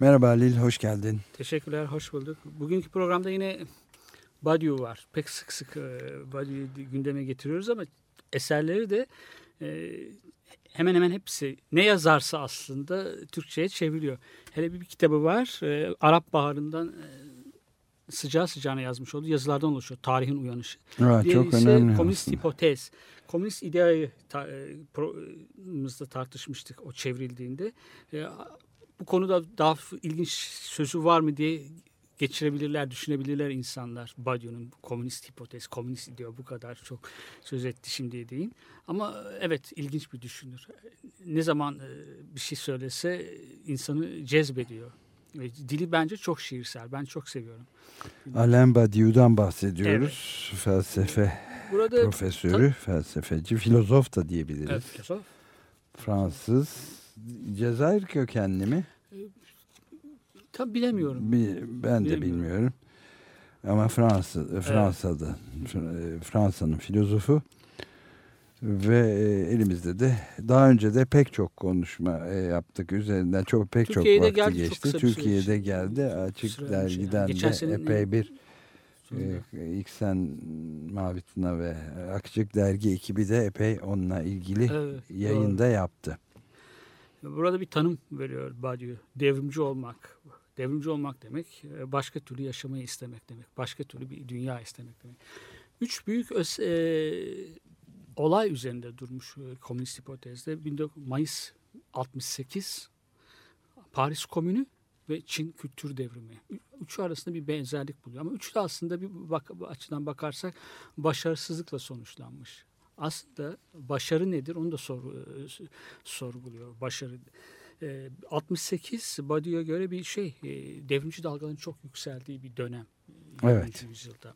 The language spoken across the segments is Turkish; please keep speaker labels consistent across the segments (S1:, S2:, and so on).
S1: Merhaba Halil, hoş geldin.
S2: Teşekkürler, hoş bulduk. Bugünkü programda yine Badiou var. Pek sık sık e, Badiou'yu gündeme getiriyoruz ama eserleri de e, hemen hemen hepsi ne yazarsa aslında Türkçe'ye çevriliyor. Hele bir, bir kitabı var. e, Arap Baharı'ndan e, sıcağı sıcağına yazmış olduğu yazılardan oluşuyor. Tarihin uyanışı.
S1: Aa,
S2: Diğeri
S1: çok
S2: ise
S1: önemli.
S2: Komünist
S1: aslında.
S2: hipotez. Komünist ideayı ta, e, programımızda tartışmıştık o çevrildiğinde. E, bu konuda daha ilginç sözü var mı diye geçirebilirler, düşünebilirler insanlar. Badiou'nun komünist hipotez, komünist idea bu kadar çok söz etti şimdiye değin. Ama e, evet ilginç bir düşünür. Ne zaman e, bir şey söylese insanı cezbediyor. Ve dili bence çok şiirsel. Ben çok seviyorum.
S1: Alain Badiou'dan bahsediyoruz. Felsefe
S2: Burada
S1: profesörü, felsefeci, filozof da diyebiliriz.
S2: Evet, filozof.
S1: Fransız, Cezayir kökenli mi?
S2: Tabii bilemiyorum.
S1: Bi- Ben de
S2: Bilemiyorum.
S1: bilmiyorum. Ama Fransa, Fransa'da, Fr- Fransa'nın filozofu ve e, elimizde de daha önce de pek çok konuşma e, yaptık üzerinden çok pek
S2: Türkiye'ye de
S1: çok vakti
S2: geldi, çok
S1: geçti.
S2: süre
S1: Türkiye'de
S2: için.
S1: geldi. Açık
S2: yani.
S1: dergiden de epey bir e, İksen Mavi Tuna ve Açık Dergi ekibi de epey onunla ilgili
S2: Evet,
S1: yayında yaptı.
S2: Burada bir tanım veriyor Badiou. Devrimci olmak. Devrimci olmak demek e, başka türlü yaşamayı istemek demek. Başka türlü bir dünya istemek demek. Üç büyük öz- e, olay üzerinde durmuş e, komünist hipotezde. 19 Mayıs 68 Paris Komünü ve Çin Kültür Devrimi. Üçü arasında bir benzerlik buluyor. Ama üçü de aslında bir bak, açıdan bakarsak başarısızlıkla sonuçlanmış. Aslında başarı nedir onu da sor, e, sorguluyor. Başarı e, 68 Badiou'ya göre bir şey e, devrimci dalgaların çok yükseldiği bir dönem. e,
S1: Evet.
S2: 20. yüzyılda.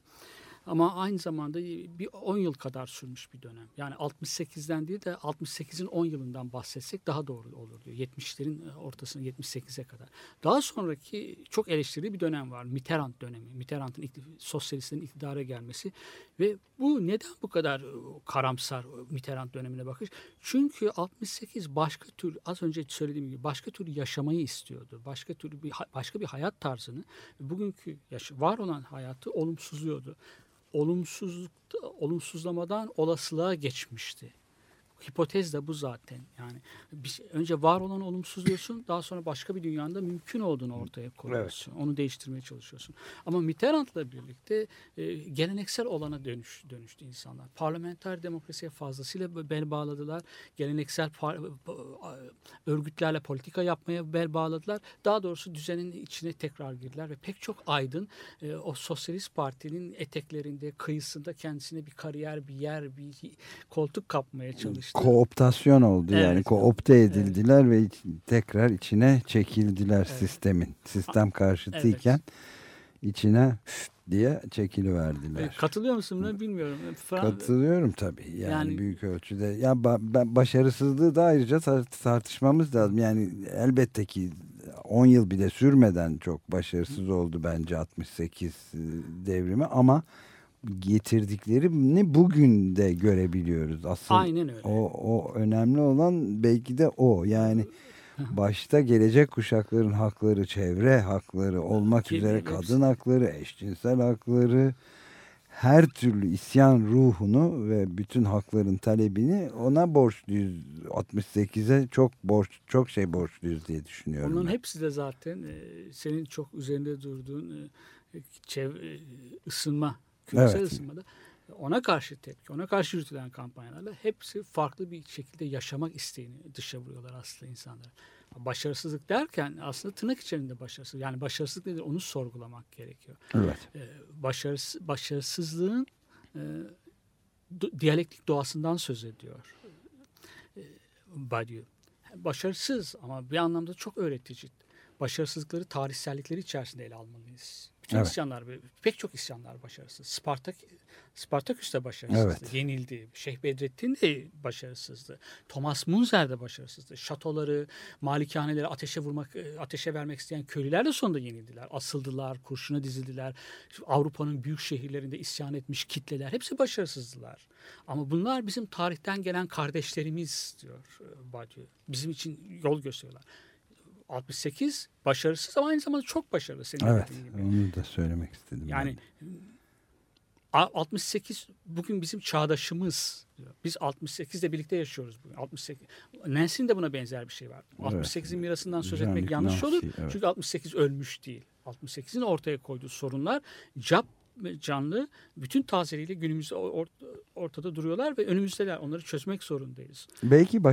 S2: Ama aynı zamanda bir 10 yıl kadar sürmüş bir dönem. Yani 68'den değil de 68'in 10 yılından bahsetsek daha doğru olur diyor. 70'lerin ortasına 78'e kadar. Daha sonraki çok eleştirdiği bir dönem var. Mitterrand dönemi. Mitterrand'ın sosyalistlerin iktidara gelmesi ve bu neden bu kadar e, karamsar e, Mitterrand dönemine bakış? Çünkü 68 başka tür az önce söylediğim gibi başka türlü yaşamayı istiyordu. Başka türlü bir başka bir hayat tarzını bugünkü yaş- var olan hayatı olumsuzluyordu. Olumsuzluk olumsuzlamadan olasılığa geçmişti. Hipotez de bu zaten. Yani şey- önce var olan olumsuzluyorsun, daha sonra başka bir dünyanda mümkün olduğunu ortaya koyuyorsun. Onu değiştirmeye çalışıyorsun. Ama Mitterrand'la birlikte e, geleneksel olana dönüş, dönüştü insanlar. Parlamenter demokrasiye fazlasıyla bel bağladılar. Geleneksel par- örgütlerle politika yapmaya bel bağladılar. Daha doğrusu düzenin içine tekrar girdiler ve pek çok aydın e, o sosyalist partinin eteklerinde, kıyısında kendisine bir kariyer, bir yer, bir koltuk kapmaya çalıştı.
S1: Kooptasyon oldu yani
S2: Evet.
S1: koopte edildiler ve iç- tekrar içine çekildiler
S2: Evet.
S1: sistemin. Sistem karşıtıyken içine diye çekiliverdiler.
S2: E, Katılıyor musun buna bilmiyorum. E, Fra-
S1: Katılıyorum tabii yani,
S2: Yani-
S1: büyük ölçüde. Ya ba- ben başarısızlığı da ayrıca tar- tartışmamız lazım. Yani elbette ki 10 yıl bile sürmeden çok başarısız oldu bence 68 e, devrimi ama getirdiklerini bugün de görebiliyoruz. Asıl
S2: Aynen öyle.
S1: o, o önemli olan belki de o. Yani başta gelecek kuşakların hakları, çevre hakları olmak
S2: Ki-
S1: üzere kadın hakları, eşcinsel hakları, her türlü isyan ruhunu ve bütün hakların talebini ona borçluyuz. 68'e çok borç çok şey borçluyuz diye düşünüyorum.
S2: Bunların
S1: ben.
S2: hepsi de zaten e, senin çok üzerinde durduğun e, çev e, ısınma, küresel
S1: Evet.
S2: ısınmada ona karşı tepki, ona karşı yürütülen kampanyalarla hepsi farklı bir şekilde yaşamak isteğini dışa vuruyorlar aslında insanlara. Başarısızlık derken aslında tırnak içerisinde başarısızlık. Yani başarısızlık nedir onu sorgulamak gerekiyor.
S1: Evet.
S2: E, başarısı, başarısızlığın e, do- diyalektik doğasından söz ediyor e, Badiou. Başarısız ama bir anlamda çok öğretici. başarısızlıkları tarihsellikleri içerisinde ele almalıyız. Bütün
S1: Evet.
S2: isyanlar, pek çok isyanlar başarısız. Spartak, Spartaküs de başarısızdı.
S1: Evet.
S2: Yenildi. Şeyh Bedrettin de başarısızdı. Thomas Munzer de başarısızdı. Şatoları, malikaneleri ateşe vurmak, e, ateşe vermek isteyen köylüler de sonunda yenildiler. Asıldılar, kurşuna dizildiler. Avrupa'nın büyük şehirlerinde isyan etmiş kitleler hepsi başarısızdılar. Ama bunlar bizim tarihten gelen kardeşlerimiz diyor e, Badiou. Bizim için yol gösteriyorlar. 68 başarısız ama aynı zamanda çok başarılı senin
S1: Evet
S2: gibi.
S1: onu da söylemek istedim.
S2: Yani a- 68 bugün bizim çağdaşımız. Biz 68'de birlikte yaşıyoruz bugün. 68 Nancy'nin de buna benzer bir şey var.
S1: Evet.
S2: 68'in mirasından söz etmek yanlış
S1: Nancy,
S2: olur.
S1: evet.
S2: Çünkü 68 ölmüş değil. 68'in ortaya koyduğu sorunlar cap canlı bütün tazeliğiyle günümüzde or- ortada duruyorlar ve önümüzdeler. Onları çözmek zorundayız.
S1: Belki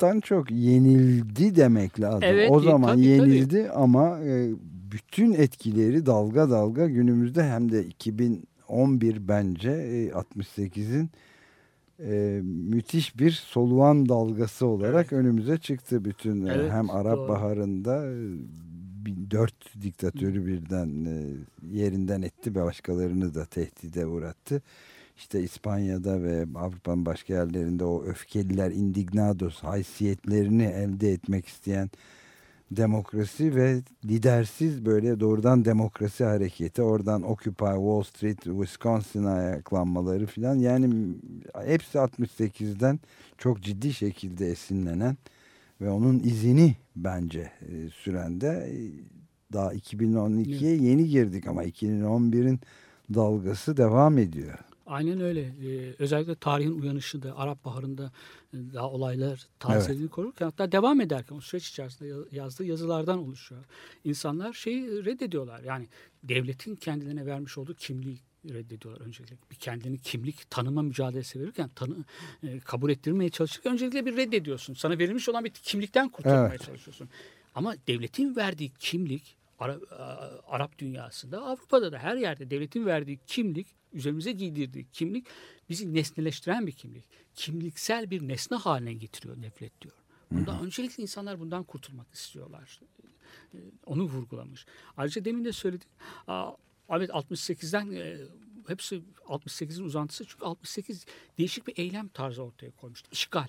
S1: başarısızlıktan çok yenildi demek lazım.
S2: Evet,
S1: o
S2: e,
S1: zaman
S2: tabii,
S1: yenildi ama e, bütün etkileri dalga dalga günümüzde hem de 2011 bence e, 68'in e, müthiş bir soluğan dalgası olarak önümüze çıktı bütün e,
S2: Evet,
S1: hem Arap
S2: doğru.
S1: Baharı'nda e, dört diktatörü birden e, yerinden etti ve başkalarını da tehdide uğrattı. İşte İspanya'da ve Avrupa'nın başka yerlerinde o öfkeliler indignados haysiyetlerini elde etmek isteyen demokrasi ve lidersiz böyle doğrudan demokrasi hareketi oradan Occupy Wall Street Wisconsin'a ayaklanmaları filan yani hepsi 68'den çok ciddi şekilde esinlenen ve onun izini bence e, süren de e, daha 2012'ye yeni girdik ama 2011'in dalgası devam ediyor.
S2: Aynen öyle. Ee, özellikle tarihin uyanışı da Arap Baharı'nda e, daha olaylar tazeliğini korurken hatta devam ederken o süreç içerisinde ya- yazdığı yazılardan oluşuyor. İnsanlar şeyi reddediyorlar. Yani devletin kendilerine vermiş olduğu kimliği reddediyorlar öncelikle. Bir kendini kimlik tanıma mücadelesi verirken tanı, e, kabul ettirmeye çalışırken öncelikle bir reddediyorsun. Sana verilmiş olan bir kimlikten kurtulmaya
S1: Evet.
S2: çalışıyorsun. Ama devletin verdiği kimlik Arap dünyasında, Avrupa'da da her yerde devletin verdiği kimlik, üzerimize giydirdiği kimlik bizi nesneleştiren bir kimlik. Kimliksel bir nesne haline getiriyor nefret diyor. Bundan öncelikle insanlar bundan kurtulmak istiyorlar. Ee, Onu vurgulamış. Ayrıca demin de söyledim. Aa, Evet 68'den e, hepsi 68'in uzantısı çünkü 68 değişik bir eylem tarzı ortaya koymuştu. İşgal.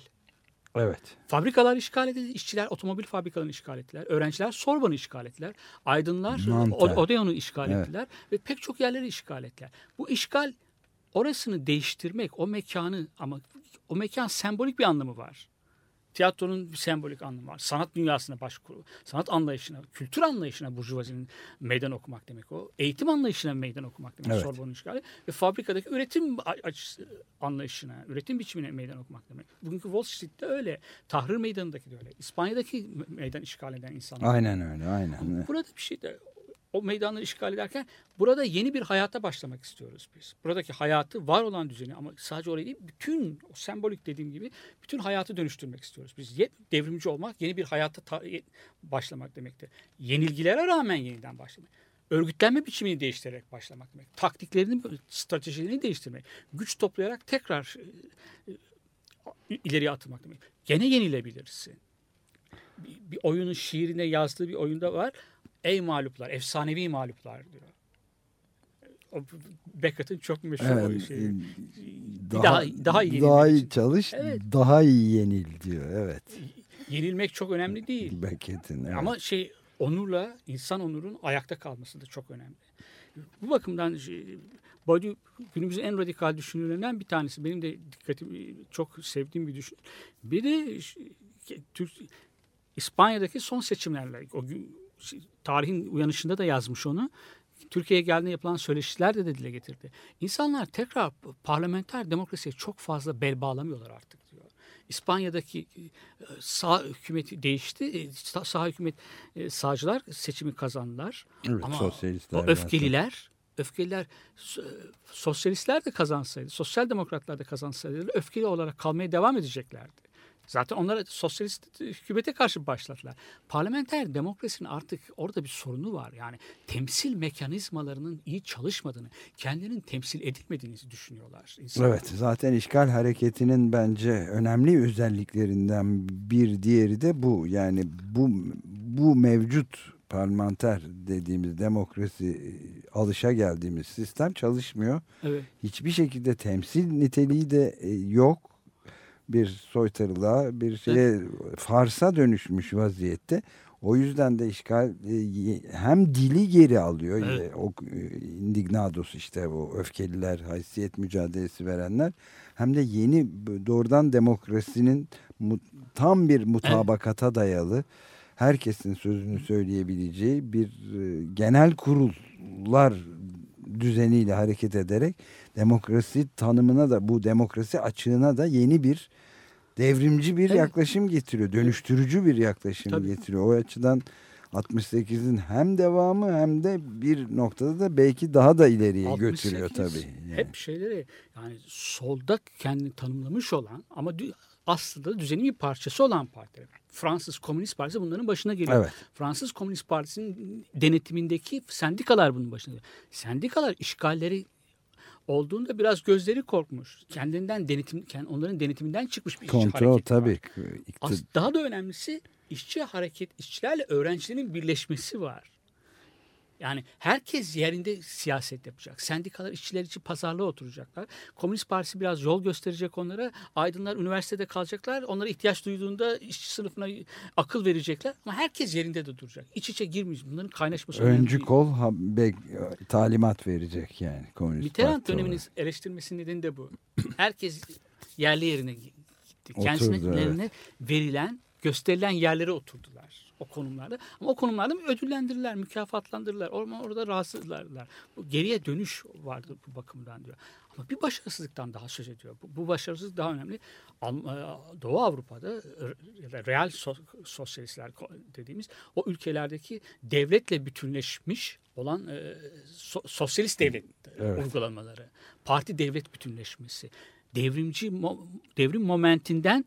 S1: Evet.
S2: Fabrikalar işgal edildi, işçiler otomobil fabrikalarını işgal ettiler, öğrenciler Sorbon'u işgal ettiler, aydınlar Odeon'u işgal
S1: Evet.
S2: ettiler ve pek çok yerleri işgal ettiler. Bu işgal orasını değiştirmek, o mekanı ama o mekan sembolik bir anlamı var. Tiyatronun bir sembolik anlamı var. Sanat dünyasına başvuru, sanat anlayışına, kültür anlayışına burjuvazinin meydan okumak demek o. Eğitim anlayışına meydan okumak demek
S1: Evet.
S2: Sorbon'un işgali. Ve fabrikadaki üretim açısı, anlayışına, üretim biçimine meydan okumak demek. Bugünkü Wall Street'te öyle. Tahrir Meydanı'ndaki de öyle. İspanya'daki meydan işgal eden insanlar.
S1: Aynen öyle. Aynen.
S2: Burada bir şey de o meydanları işgal ederken burada yeni bir hayata başlamak istiyoruz biz. Buradaki hayatı var olan düzeni ama sadece orayı değil bütün o sembolik dediğim gibi bütün hayatı dönüştürmek istiyoruz. Biz devrimci olmak yeni bir hayata ta- başlamak demektir. Yenilgilere rağmen yeniden başlamak. Örgütlenme biçimini değiştirerek başlamak demek. Taktiklerini, stratejilerini değiştirmek. Güç toplayarak tekrar e, e, ileriye atılmak demek. Gene yenilebilirsin bir, bir oyunun şiirine yazdığı bir oyunda var. Ey mağluplar, efsanevi mağluplar diyor. Beckett'in çok meşhur
S1: Evet,
S2: şeyi.
S1: e,
S2: daha- daha iyi
S1: daha iyi çalış,
S2: Evet.
S1: daha iyi yenil diyor. Evet.
S2: Yenilmek çok önemli değil.
S1: Beckett'in. Evet.
S2: Ama şey onurla, insan onurun ayakta kalması da çok önemli. Bu bakımdan şey, Badiou günümüzün en radikal düşünürlerinden bir tanesi. Benim de dikkatimi çok sevdiğim bir düşün. Bir de Türk İspanya'daki son seçimlerle o gün tarihin uyanışında da yazmış onu. Türkiye'ye geldiğinde yapılan söyleşiler de, de dile getirdi. İnsanlar tekrar parlamenter demokrasiye çok fazla bel bağlamıyorlar artık diyor. İspanya'daki e, sağ hükümeti değişti. E, Sağ, sağ hükümet e, sağcılar seçimi kazandılar.
S1: Evet,
S2: Ama
S1: sosyalistler
S2: o öfkeliler öfkeliler so- sosyalistler de kazansaydı, sosyal demokratlar da kazansaydı öfkeli olarak kalmaya devam edeceklerdi. Zaten onlar sosyalist hükümete karşı başladılar. Parlamenter demokrasinin artık orada bir sorunu var. Yani temsil mekanizmalarının iyi çalışmadığını, kendilerinin temsil edilmediğini düşünüyorlar. insanlar.
S1: Evet zaten işgal hareketinin bence önemli özelliklerinden bir diğeri de bu. Yani bu bu mevcut parlamenter dediğimiz demokrasi e, alışa geldiğimiz sistem çalışmıyor.
S2: Evet.
S1: Hiçbir şekilde temsil niteliği de e, yok. Bir soytarılığa, bir şeye farsa dönüşmüş vaziyette. O yüzden de işgal e, hem dili geri alıyor.
S2: Evet.
S1: O e, indignados işte bu öfkeliler, haysiyet mücadelesi verenler hem de yeni doğrudan demokrasinin tam bir mutabakata dayalı herkesin sözünü söyleyebileceği bir e, genel kurullar düzeniyle hareket ederek demokrasi tanımına da bu demokrasi açığına da yeni bir devrimci bir
S2: Evet.
S1: yaklaşım getiriyor. Dönüştürücü bir yaklaşım
S2: Tabii.
S1: getiriyor. O açıdan 68'in hem devamı hem de bir noktada da belki daha da ileriye götürüyor
S2: 68
S1: tabii. Yani.
S2: Hep şeyleri yani solda kendini tanımlamış olan ama aslında düzenin bir parçası olan partiler. Fransız Komünist Partisi bunların başına geliyor.
S1: Evet.
S2: Fransız Komünist Partisi'nin denetimindeki sendikalar bunun başına geliyor. Sendikalar işgalleri olduğunda biraz gözleri korkmuş. Kendinden denetim, onların denetiminden çıkmış bir işçi
S1: Kontrol
S2: var.
S1: tabii.
S2: As- daha da önemlisi işçi hareket, işçilerle öğrencilerin birleşmesi var. Yani herkes yerinde siyaset yapacak. Sendikalar işçiler için pazarlığa oturacaklar. Komünist Partisi biraz yol gösterecek onlara. Aydınlar üniversitede kalacaklar. Onlara ihtiyaç duyduğunda işçi sınıfına akıl verecekler. Ama herkes yerinde de duracak. İç içe girmeyecek. Bunların kaynaşması önemli
S1: Öncü kol bek- talimat verecek yani komünist
S2: Mitterrand
S1: Parti
S2: dönemini
S1: olarak.
S2: eleştirmesinin nedeni de bu. Herkes yerli yerine gitti. Kendilerine verilen, gösterilen yerlere oturdular o konumlarda. Ama o konumlarda ödüllendirirler, mükafatlandırırlar. Orada, orada rahatsızlarlar. Bu geriye dönüş vardır bu bakımdan diyor. Ama bir başarısızlıktan daha söz ediyor. Bu, bu başarısızlık daha önemli. E, Doğu Avrupa'da ya da real so- sosyalistler dediğimiz o ülkelerdeki devletle bütünleşmiş olan e, so- sosyalist devlet
S1: Evet.
S2: uygulamaları, parti devlet bütünleşmesi, devrimci devrim momentinden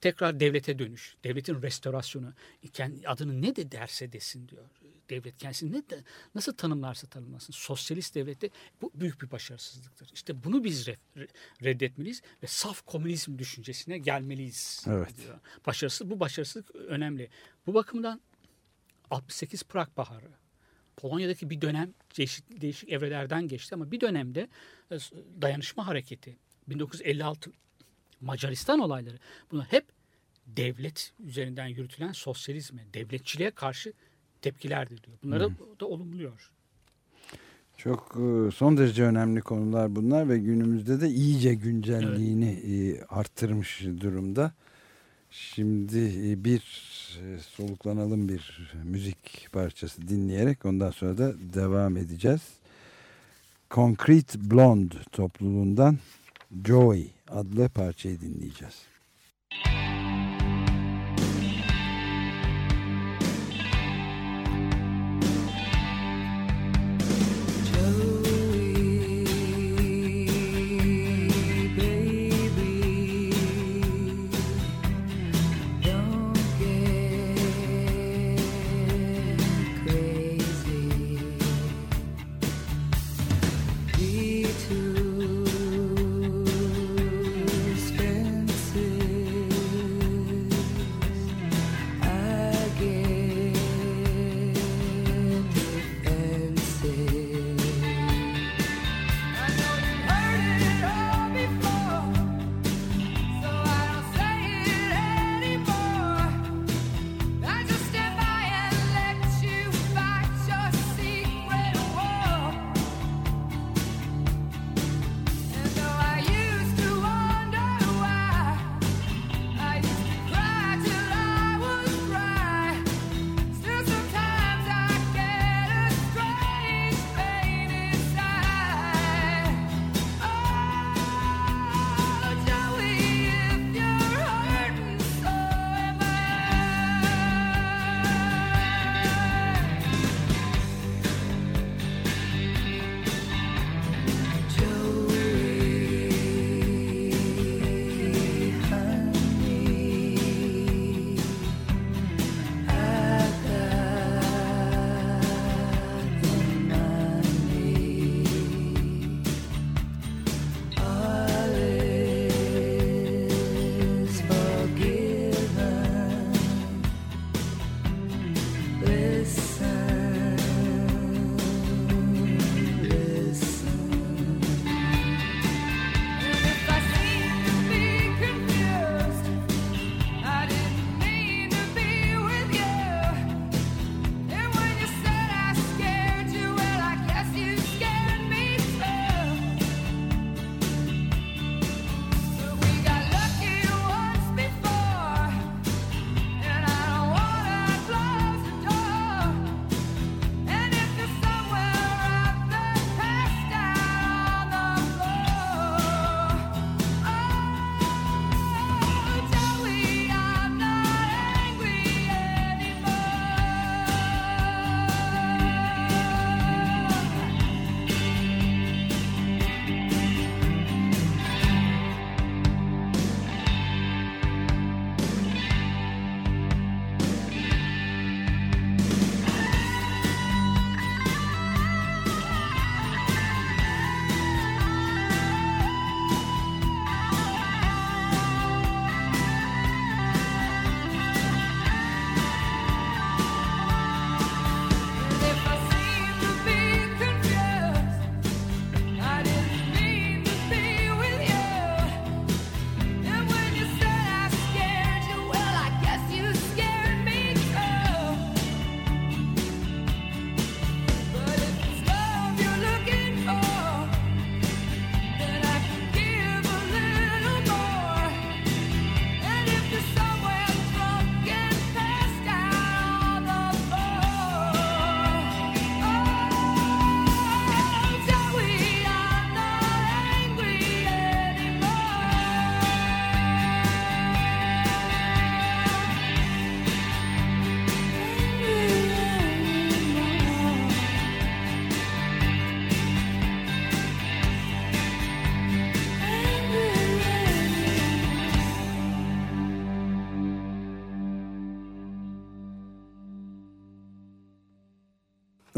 S2: tekrar devlete dönüş, devletin restorasyonu, kendi adını ne de derse desin diyor. Devlet kendisini ne de nasıl tanımlarsa tanımlasın. Sosyalist devlette bu büyük bir başarısızlıktır. İşte bunu biz re- re- reddetmeliyiz ve saf komünizm düşüncesine gelmeliyiz.
S1: Evet.
S2: diyor. Başarısız bu başarısızlık önemli. Bu bakımdan 68 Prag Baharı Polonya'daki bir dönem değişik, değişik evrelerden geçti ama bir dönemde e, dayanışma hareketi 1956 Macaristan olayları bunlar hep devlet üzerinden yürütülen sosyalizme, devletçiliğe karşı tepkilerdir diyor. Bunları da olumluyor.
S1: Çok e, son derece önemli konular bunlar ve günümüzde de iyice güncelliğini e, arttırmış durumda. Şimdi e, bir soluklanalım bir müzik parçası dinleyerek ondan sonra da devam edeceğiz. Concrete Blonde topluluğundan Joy adlı parçayı dinleyeceğiz.
S3: Joey,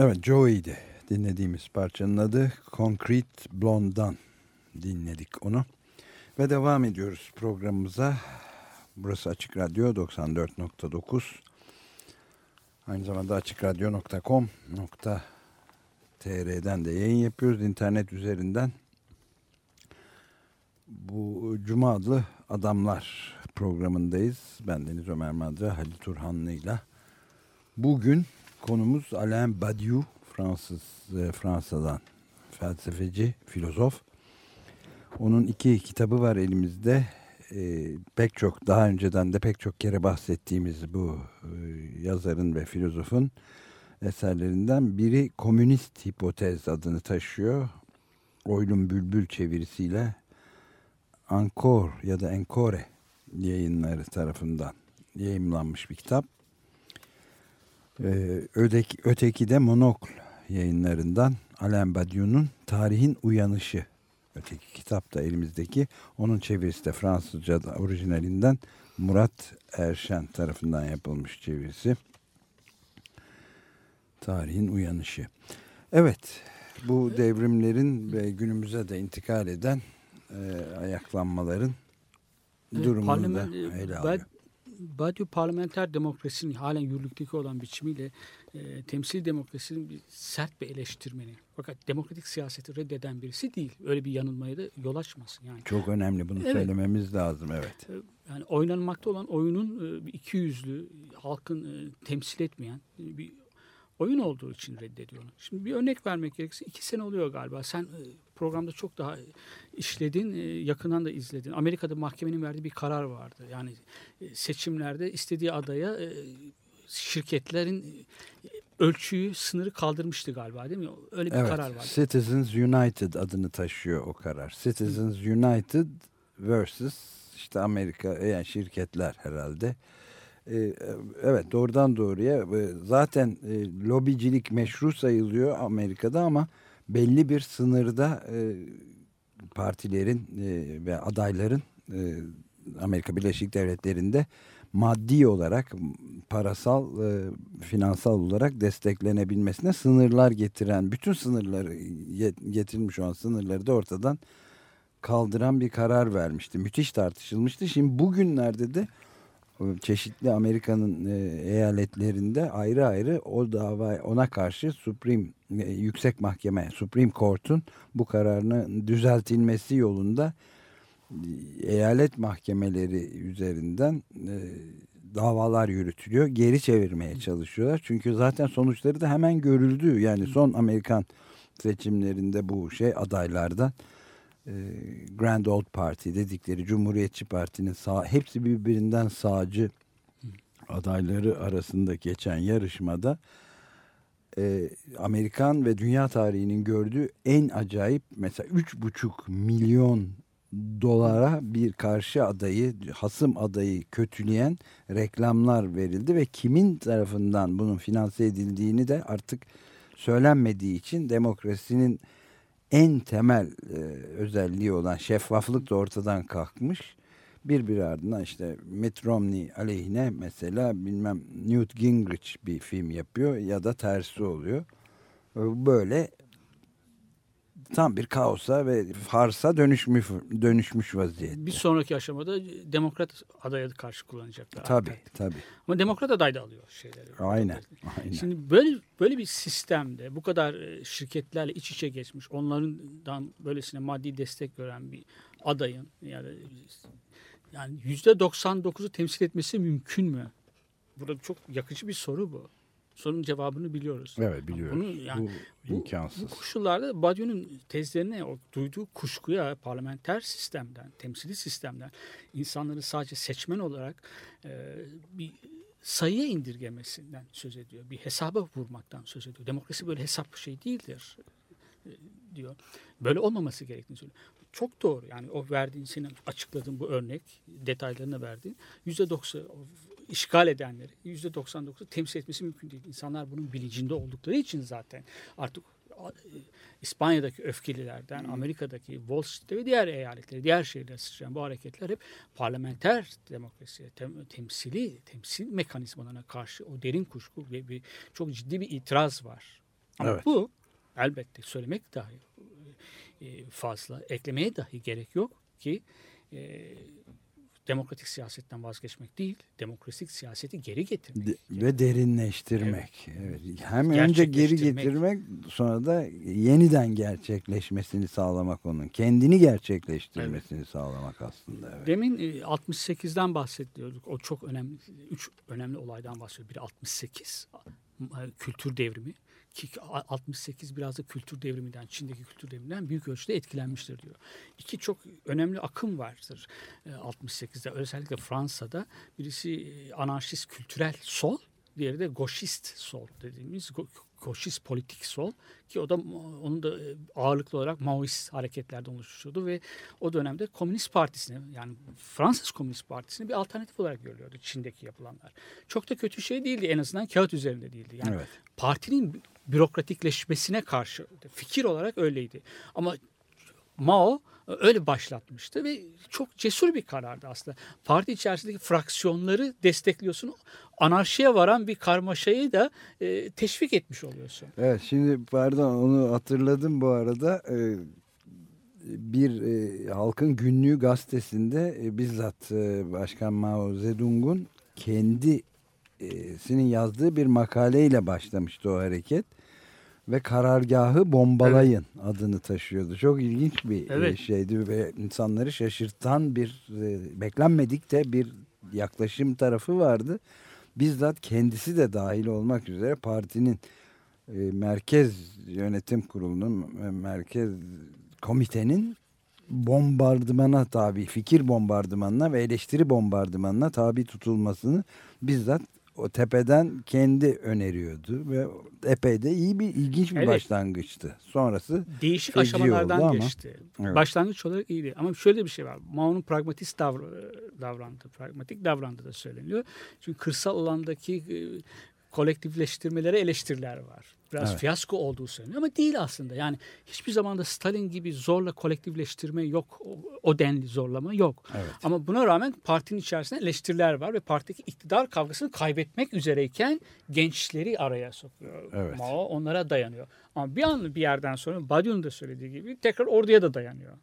S1: Evet Joey'di dinlediğimiz parçanın adı Concrete Blonde'dan dinledik onu. Ve devam ediyoruz programımıza. Burası Açık Radyo 94.9. Aynı zamanda açıkradyo.com.tr'den de yayın yapıyoruz internet üzerinden. Bu Cuma adlı Adamlar programındayız. Ben Deniz Ömer Madra, Halil Turhanlı ile. Bugün konumuz Alain Badiou, Fransız e, Fransa'dan felsefeci, filozof. Onun iki kitabı var elimizde. E, pek çok daha önceden de pek çok kere bahsettiğimiz bu e, yazarın ve filozofun eserlerinden biri Komünist Hipotez adını taşıyor. Oylum Bülbül çevirisiyle Ankor ya da Enkore yayınları tarafından yayımlanmış bir kitap. Ee, öteki, öteki de Monokl yayınlarından Alain Badiou'nun Tarihin Uyanışı. Öteki kitap da elimizdeki. Onun çevirisi de Fransızca orijinalinden Murat Erşen tarafından yapılmış çevirisi. Tarihin Uyanışı. Evet, bu devrimlerin ve günümüze de intikal eden e, ayaklanmaların durumunu da ele alıyor.
S2: Badiou parlamenter demokrasinin halen yürürlükteki olan biçimiyle e, temsil demokrasinin bir sert bir eleştirmeni. Fakat demokratik siyaseti reddeden birisi değil. Öyle bir yanılmaya da yol açmasın. Yani
S1: Çok önemli bunu
S2: Evet.
S1: söylememiz lazım evet.
S2: yani oynanmakta olan oyunun e, iki yüzlü, halkın e, temsil etmeyen e, bir oyun olduğu için reddediyor. onu. Şimdi bir örnek vermek gerekirse iki sene oluyor galiba. Sen e, programda çok daha işledin, e, yakından da izledin. Amerika'da mahkemenin verdiği bir karar vardı. Yani e, seçimlerde istediği adaya e, şirketlerin ölçüyü, sınırı kaldırmıştı galiba değil mi? Öyle bir
S1: Evet,
S2: karar vardı.
S1: Citizens United adını taşıyor o karar. Citizens United versus işte Amerika yani şirketler herhalde. Ee, evet doğrudan doğruya zaten e, lobicilik meşru sayılıyor Amerika'da ama belli bir sınırda e, partilerin e, ve adayların e, Amerika Birleşik Devletleri'nde maddi olarak parasal e, finansal olarak desteklenebilmesine sınırlar getiren bütün sınırları getirilmiş olan sınırları da ortadan kaldıran bir karar vermişti. Müthiş tartışılmıştı. Şimdi bugünlerde de çeşitli Amerika'nın e, eyaletlerinde ayrı ayrı o dava ona karşı Supreme e, Yüksek Mahkeme Supreme Court'un bu kararını düzeltilmesi yolunda e, eyalet mahkemeleri üzerinden davalar yürütülüyor. Geri çevirmeye çalışıyorlar. Çünkü zaten sonuçları da hemen görüldü. Yani son Amerikan seçimlerinde bu şey adaylardan Grand Old Party dedikleri Cumhuriyetçi Parti'nin sağ, hepsi birbirinden sağcı adayları arasında geçen yarışmada e, Amerikan ve dünya tarihinin gördüğü en acayip mesela 3,5 milyon dolara bir karşı adayı, hasım adayı kötüleyen reklamlar verildi ve kimin tarafından bunun finanse edildiğini de artık söylenmediği için demokrasinin en temel e, özelliği olan şeffaflık da ortadan kalkmış. Birbiri ardından işte Mitt Romney aleyhine mesela bilmem Newt Gingrich bir film yapıyor ya da tersi oluyor. Böyle tam bir kaosa ve farsa dönüşmüş dönüşmüş vaziyette.
S2: Bir sonraki aşamada demokrat adaya karşı kullanacaklar.
S1: Tabii tabii.
S2: Ama demokrat aday da alıyor şeyleri.
S1: Aynen. aynen.
S2: Şimdi böyle böyle bir sistemde bu kadar e, şirketlerle iç içe geçmiş, onlardan böylesine maddi destek gören bir adayın yani yani yüzde 99'u temsil etmesi mümkün mü? Burada çok yakıcı bir soru bu. Sorunun cevabını biliyoruz.
S1: Evet biliyoruz.
S2: Bunu yani
S1: bu
S2: bu,
S1: imkansız.
S2: bu koşullarda Badiou'nun tezlerine o duyduğu kuşkuya parlamenter sistemden, temsili sistemden insanları sadece seçmen olarak e, bir sayıya indirgemesinden söz ediyor. Bir hesaba vurmaktan söz ediyor. Demokrasi böyle hesap bir şey değildir e, diyor. Böyle olmaması gerektiğini söylüyor. Çok doğru. Yani o verdiğin, senin açıkladığın bu örnek, detaylarını verdiğin yüzde doksan işgal edenleri yüzde 99'u temsil etmesi mümkün değil. İnsanlar bunun bilincinde oldukları için zaten artık e, İspanya'daki öfkelilerden, Amerika'daki Wall Street'te ve diğer eyaletleri, diğer şehirlere sıçrayan bu hareketler hep parlamenter demokrasiye, tem- temsili, temsil mekanizmalarına karşı o derin kuşku ve bir çok ciddi bir itiraz var. Ama
S1: Evet.
S2: bu elbette söylemek dahi e, fazla, eklemeye dahi gerek yok ki e, demokratik siyasetten vazgeçmek değil, demokratik siyaseti geri getirmek.
S1: De- ve derinleştirmek. Evet. Hem önce geri getirmek sonra da yeniden gerçekleşmesini sağlamak onun. Kendini gerçekleştirmesini sağlamak aslında. Evet.
S2: Demin e, 68'den bahsediyorduk. O çok önemli, üç önemli olaydan bahsediyor. Biri 68, e, kültür devrimi. Ki 68 biraz da kültür devriminden, Çin'deki kültür devriminden büyük ölçüde etkilenmiştir diyor. İki çok önemli akım vardır e, 68'de. Özellikle Fransa'da birisi e, anarşist kültürel sol, diğeri de goşist sol dediğimiz goşist politik sol ki o da onun da e, ağırlıklı olarak Maoist hareketlerden oluşuyordu ve o dönemde Komünist Partisi'ne yani Fransız Komünist Partisi'ne bir alternatif olarak görülüyordu Çin'deki yapılanlar. Çok da kötü şey değildi en azından kağıt üzerinde değildi. Yani
S1: Evet.
S2: Partinin bürokratikleşmesine karşı fikir olarak öyleydi. Ama Mao öyle başlatmıştı ve çok cesur bir karardı aslında. Parti içerisindeki fraksiyonları destekliyorsun. Anarşiye varan bir karmaşayı da e, teşvik etmiş oluyorsun.
S1: Evet şimdi pardon onu hatırladım bu arada. Ee, bir e, halkın günlüğü gazetesinde e, bizzat e, Başkan Mao Zedong'un kendisinin yazdığı bir makaleyle başlamıştı o hareket. Ve karargahı bombalayın adını taşıyordu. Çok ilginç bir e,
S2: Evet.
S1: şeydi ve insanları şaşırtan bir e, beklenmedik de bir yaklaşım tarafı vardı. Bizzat kendisi de dahil olmak üzere partinin e, merkez yönetim kurulunun e, merkez komitenin bombardımana tabi fikir bombardımanına ve eleştiri bombardımanına tabi tutulmasını bizzat o tepeden kendi öneriyordu ve epey de iyi bir ilginç bir
S2: Evet.
S1: başlangıçtı. Sonrası
S2: Değişik aşamalardan
S1: ama.
S2: geçti.
S1: Evet.
S2: Başlangıç olarak iyiydi. Ama şöyle bir şey var. Mao'nun pragmatist davr- davrandı. Pragmatik davrandı da söyleniyor. Çünkü kırsal alandaki e, kolektifleştirmelere eleştiriler var. Biraz
S1: Evet.
S2: fiyasko olduğu söyleniyor ama değil aslında. Yani hiçbir zaman da Stalin gibi zorla kolektifleştirme yok. O, o denli zorlama yok.
S1: Evet.
S2: Ama buna rağmen partinin içerisinde eleştiriler var ve partideki iktidar kavgasını kaybetmek üzereyken gençleri araya sokuyor.
S1: Evet.
S2: Mao onlara dayanıyor. Ama bir an bir yerden sonra Badiou'nun da söylediği gibi tekrar orduya da dayanıyor.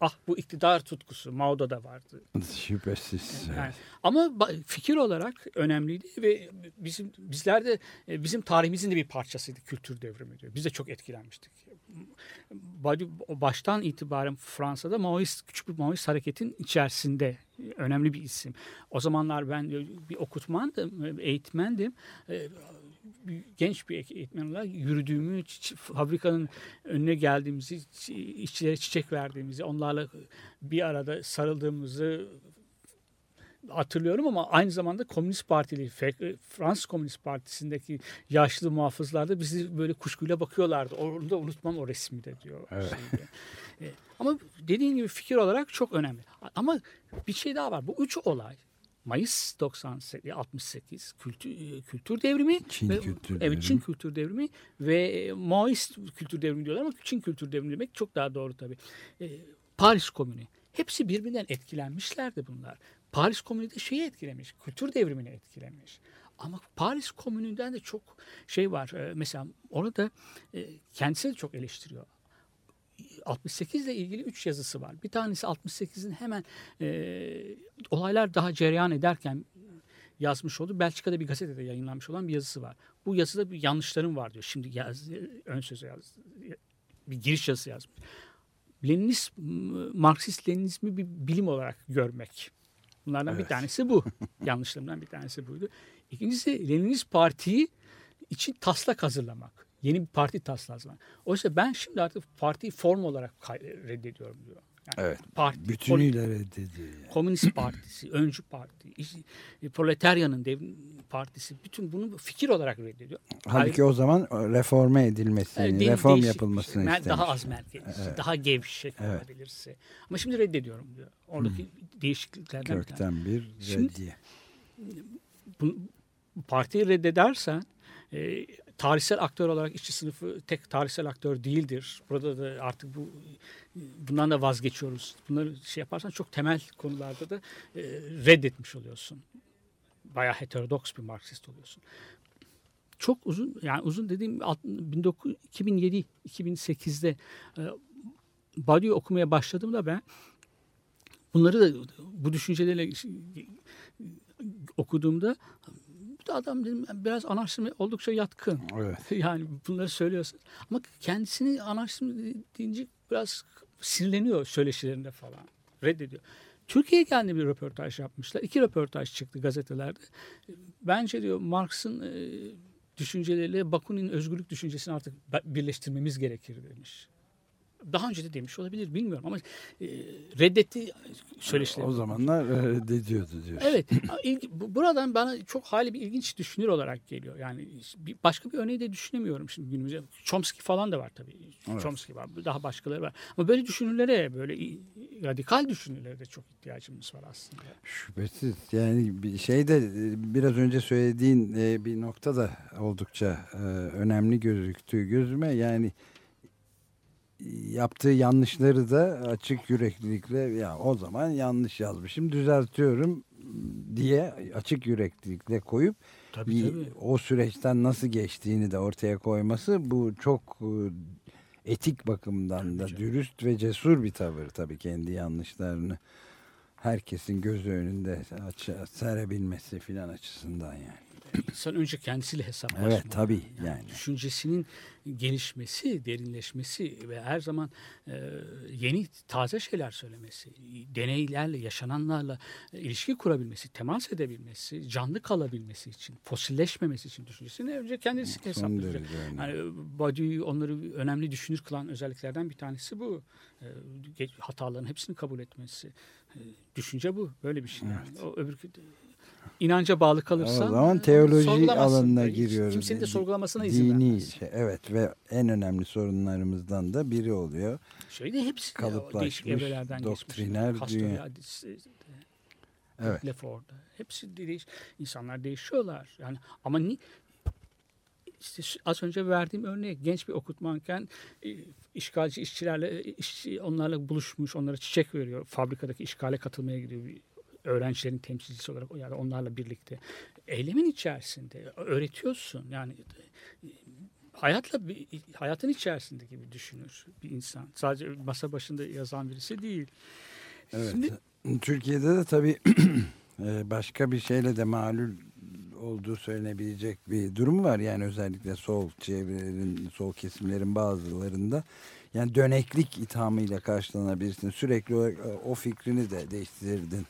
S2: Ah bu iktidar tutkusu Mao'da da vardı.
S1: şüphesiz.
S2: Yani, ama fikir olarak önemliydi ve bizim bizler de e, bizim tarihimizin de bir parçasıydı kültür devrimi diyor. Biz de çok etkilenmiştik. Baştan itibaren Fransa'da Maoist küçük bir Maoist hareketin içerisinde önemli bir isim. O zamanlar ben bir okutmandım, eğitmendim. Genç bir eğitmen olarak yürüdüğümü, fabrikanın önüne geldiğimizi, çi- işçilere çiçek verdiğimizi, onlarla bir arada sarıldığımızı hatırlıyorum ama aynı zamanda Komünist Partili, Fransız Komünist Partisi'ndeki yaşlı muhafızlar da bizi böyle kuşkuyla bakıyorlardı. Onu da unutmam o resmi de diyor.
S1: Evet.
S2: şeyde. E, ama dediğin gibi fikir olarak çok önemli. Ama bir şey daha var. Bu üç olay Mayıs 98, 68 kültür, kültür devrimi
S1: Çin
S2: ve,
S1: kültür
S2: evet,
S1: devrimi.
S2: Çin kültür devrimi ve e, Maoist kültür devrimi diyorlar ama Çin kültür devrimi demek çok daha doğru tabii. E, Paris Komünü. Hepsi birbirinden etkilenmişlerdi bunlar. Paris Komünü de şeyi etkilemiş, kültür devrimini etkilemiş. Ama Paris Komünü'nden de çok şey var. E, mesela orada e, kendisi de çok eleştiriyor. 68 ile ilgili 3 yazısı var. Bir tanesi 68'in hemen e, olaylar daha cereyan ederken yazmış olduğu Belçika'da bir gazetede yayınlanmış olan bir yazısı var. Bu yazıda bir yanlışlarım var diyor. Şimdi yaz, ön sözü yaz, bir giriş yazısı yazmış. Leninist, Marksist Leninizmi bir bilim olarak görmek. Bunlardan bir
S1: Evet.
S2: tanesi bu. Yanlışlarımdan bir tanesi buydu. İkincisi Leninist Parti'yi için taslak hazırlamak. Yeni bir parti taslağı hazırlamak. Oysa ben şimdi artık partiyi form olarak reddediyorum diyor. Yani
S1: Evet.
S2: Parti,
S1: Bütünüyle reddediyor. yani.
S2: Komünist Partisi, Öncü Parti, iş- Proletaryanın devrim partisi bütün bunu fikir olarak reddediyor.
S1: Halbuki o zaman reforme edilmesini,
S2: Evet, değil-
S1: reform
S2: bir
S1: yapılmasını
S2: şey.
S1: istemiş.
S2: Daha az merkezli, daha gevşek
S1: Evet.
S2: olabilirse. Ama şimdi reddediyorum diyor. Oradaki değişikliklerden bir tanesi.
S1: Kökten bir
S2: Şimdi-
S1: reddiye.
S2: bu, bu partiyi reddedersen e, tarihsel aktör olarak işçi sınıfı tek tarihsel aktör değildir. Burada da artık bu bundan da vazgeçiyoruz. Bunları şey yaparsan çok temel konularda da e, reddetmiş oluyorsun. Bayağı heterodoks bir Marksist oluyorsun. çok uzun yani uzun dediğim alt- 19 2007 2008'de e, Badiou okumaya başladığımda ben bunları da bu düşüncelerle okuduğumda bu adam dedim biraz anarşizme oldukça yatkın.
S1: Evet.
S2: Yani bunları söylüyorsun. Ama kendisini anarşizm deyince biraz sinirleniyor söyleşilerinde falan. Reddediyor. Türkiye'ye geldi bir röportaj yapmışlar. İki röportaj çıktı gazetelerde. Bence diyor Marx'ın e, düşünceleriyle Bakunin'in özgürlük düşüncesini artık birleştirmemiz gerekir demiş. Daha önce de demiş olabilir bilmiyorum ama e, reddetti söyleşilerini.
S1: O zamanlar e, dediyordu diyor.
S2: Evet. ilgi- bu- buradan bana çok hali bir ilginç düşünür olarak geliyor. Yani bir, başka bir örneği de düşünemiyorum şimdi günümüzde. Chomsky falan da var tabii.
S1: Evet.
S2: Chomsky var. Daha başkaları var. Ama böyle düşünürlere, böyle radikal düşünürlere de çok ihtiyacımız var aslında.
S1: Şüphesiz. Yani bir şey de e, biraz önce söylediğin e, bir nokta da oldukça önemli gözüktü gözüme. Yani yaptığı yanlışları da açık yüreklilikle ya o zaman yanlış yazmışım düzeltiyorum diye açık yüreklilikle koyup
S2: Tabii tabii.
S1: o süreçten nasıl geçtiğini de ortaya koyması bu çok e, etik bakımdan da
S2: Tabii canım.
S1: dürüst ve cesur bir tavır tabii kendi yanlışlarını herkesin gözü önünde serebilmesi filan açısından yani.
S2: İnsan önce kendisiyle hesaplaşmalı.
S1: Evet tabii yani.
S2: Düşüncesinin gelişmesi, derinleşmesi ve her zaman e, yeni taze şeyler söylemesi, deneylerle, yaşananlarla e, ilişki kurabilmesi, temas edebilmesi, canlı kalabilmesi için, fosilleşmemesi için düşüncesini önce kendisi hesaplayacak. Yani Badiou'yu onları önemli düşünür kılan özelliklerden bir tanesi bu. E, hataların hepsini kabul etmesi. E, düşünce bu. Böyle bir şey. Yani. O öbür inanca bağlı kalırsan
S1: O zaman teoloji alanına giriyoruz.
S2: Kimsenin de sorgulamasına izin
S1: Dini
S2: vermez.
S1: şey, evet ve en önemli sorunlarımızdan da biri oluyor.
S2: Şöyle hepsi
S1: Kalıplaşmış,
S2: evrelerden
S1: doktriner
S2: geçmiş.
S1: dünya. Evet.
S2: Lefort'da. Hepsi de değiş insanlar değişiyorlar. Yani ama ni, işte az önce verdiğim örnek genç bir okutmanken e, işgalci işçilerle e, işçi, onlarla buluşmuş, onlara çiçek veriyor. Fabrikadaki işgale katılmaya gidiyor. Bir öğrencilerin temsilcisi olarak yani onlarla birlikte. Eylemin içerisinde öğretiyorsun. Yani e, hayatla bir, hayatın içerisinde gibi düşünür bir insan. Sadece masa başında yazan birisi değil.
S1: Evet.
S2: Şimdi
S1: Türkiye'de de tabii e, başka bir şeyle de malul olduğu söylenebilecek bir durum var. Yani özellikle sol çevrelerin, sol kesimlerin bazılarında yani döneklik ithamıyla karşılanabilirsin. Sürekli olarak e, o fikrini de değiştirdin.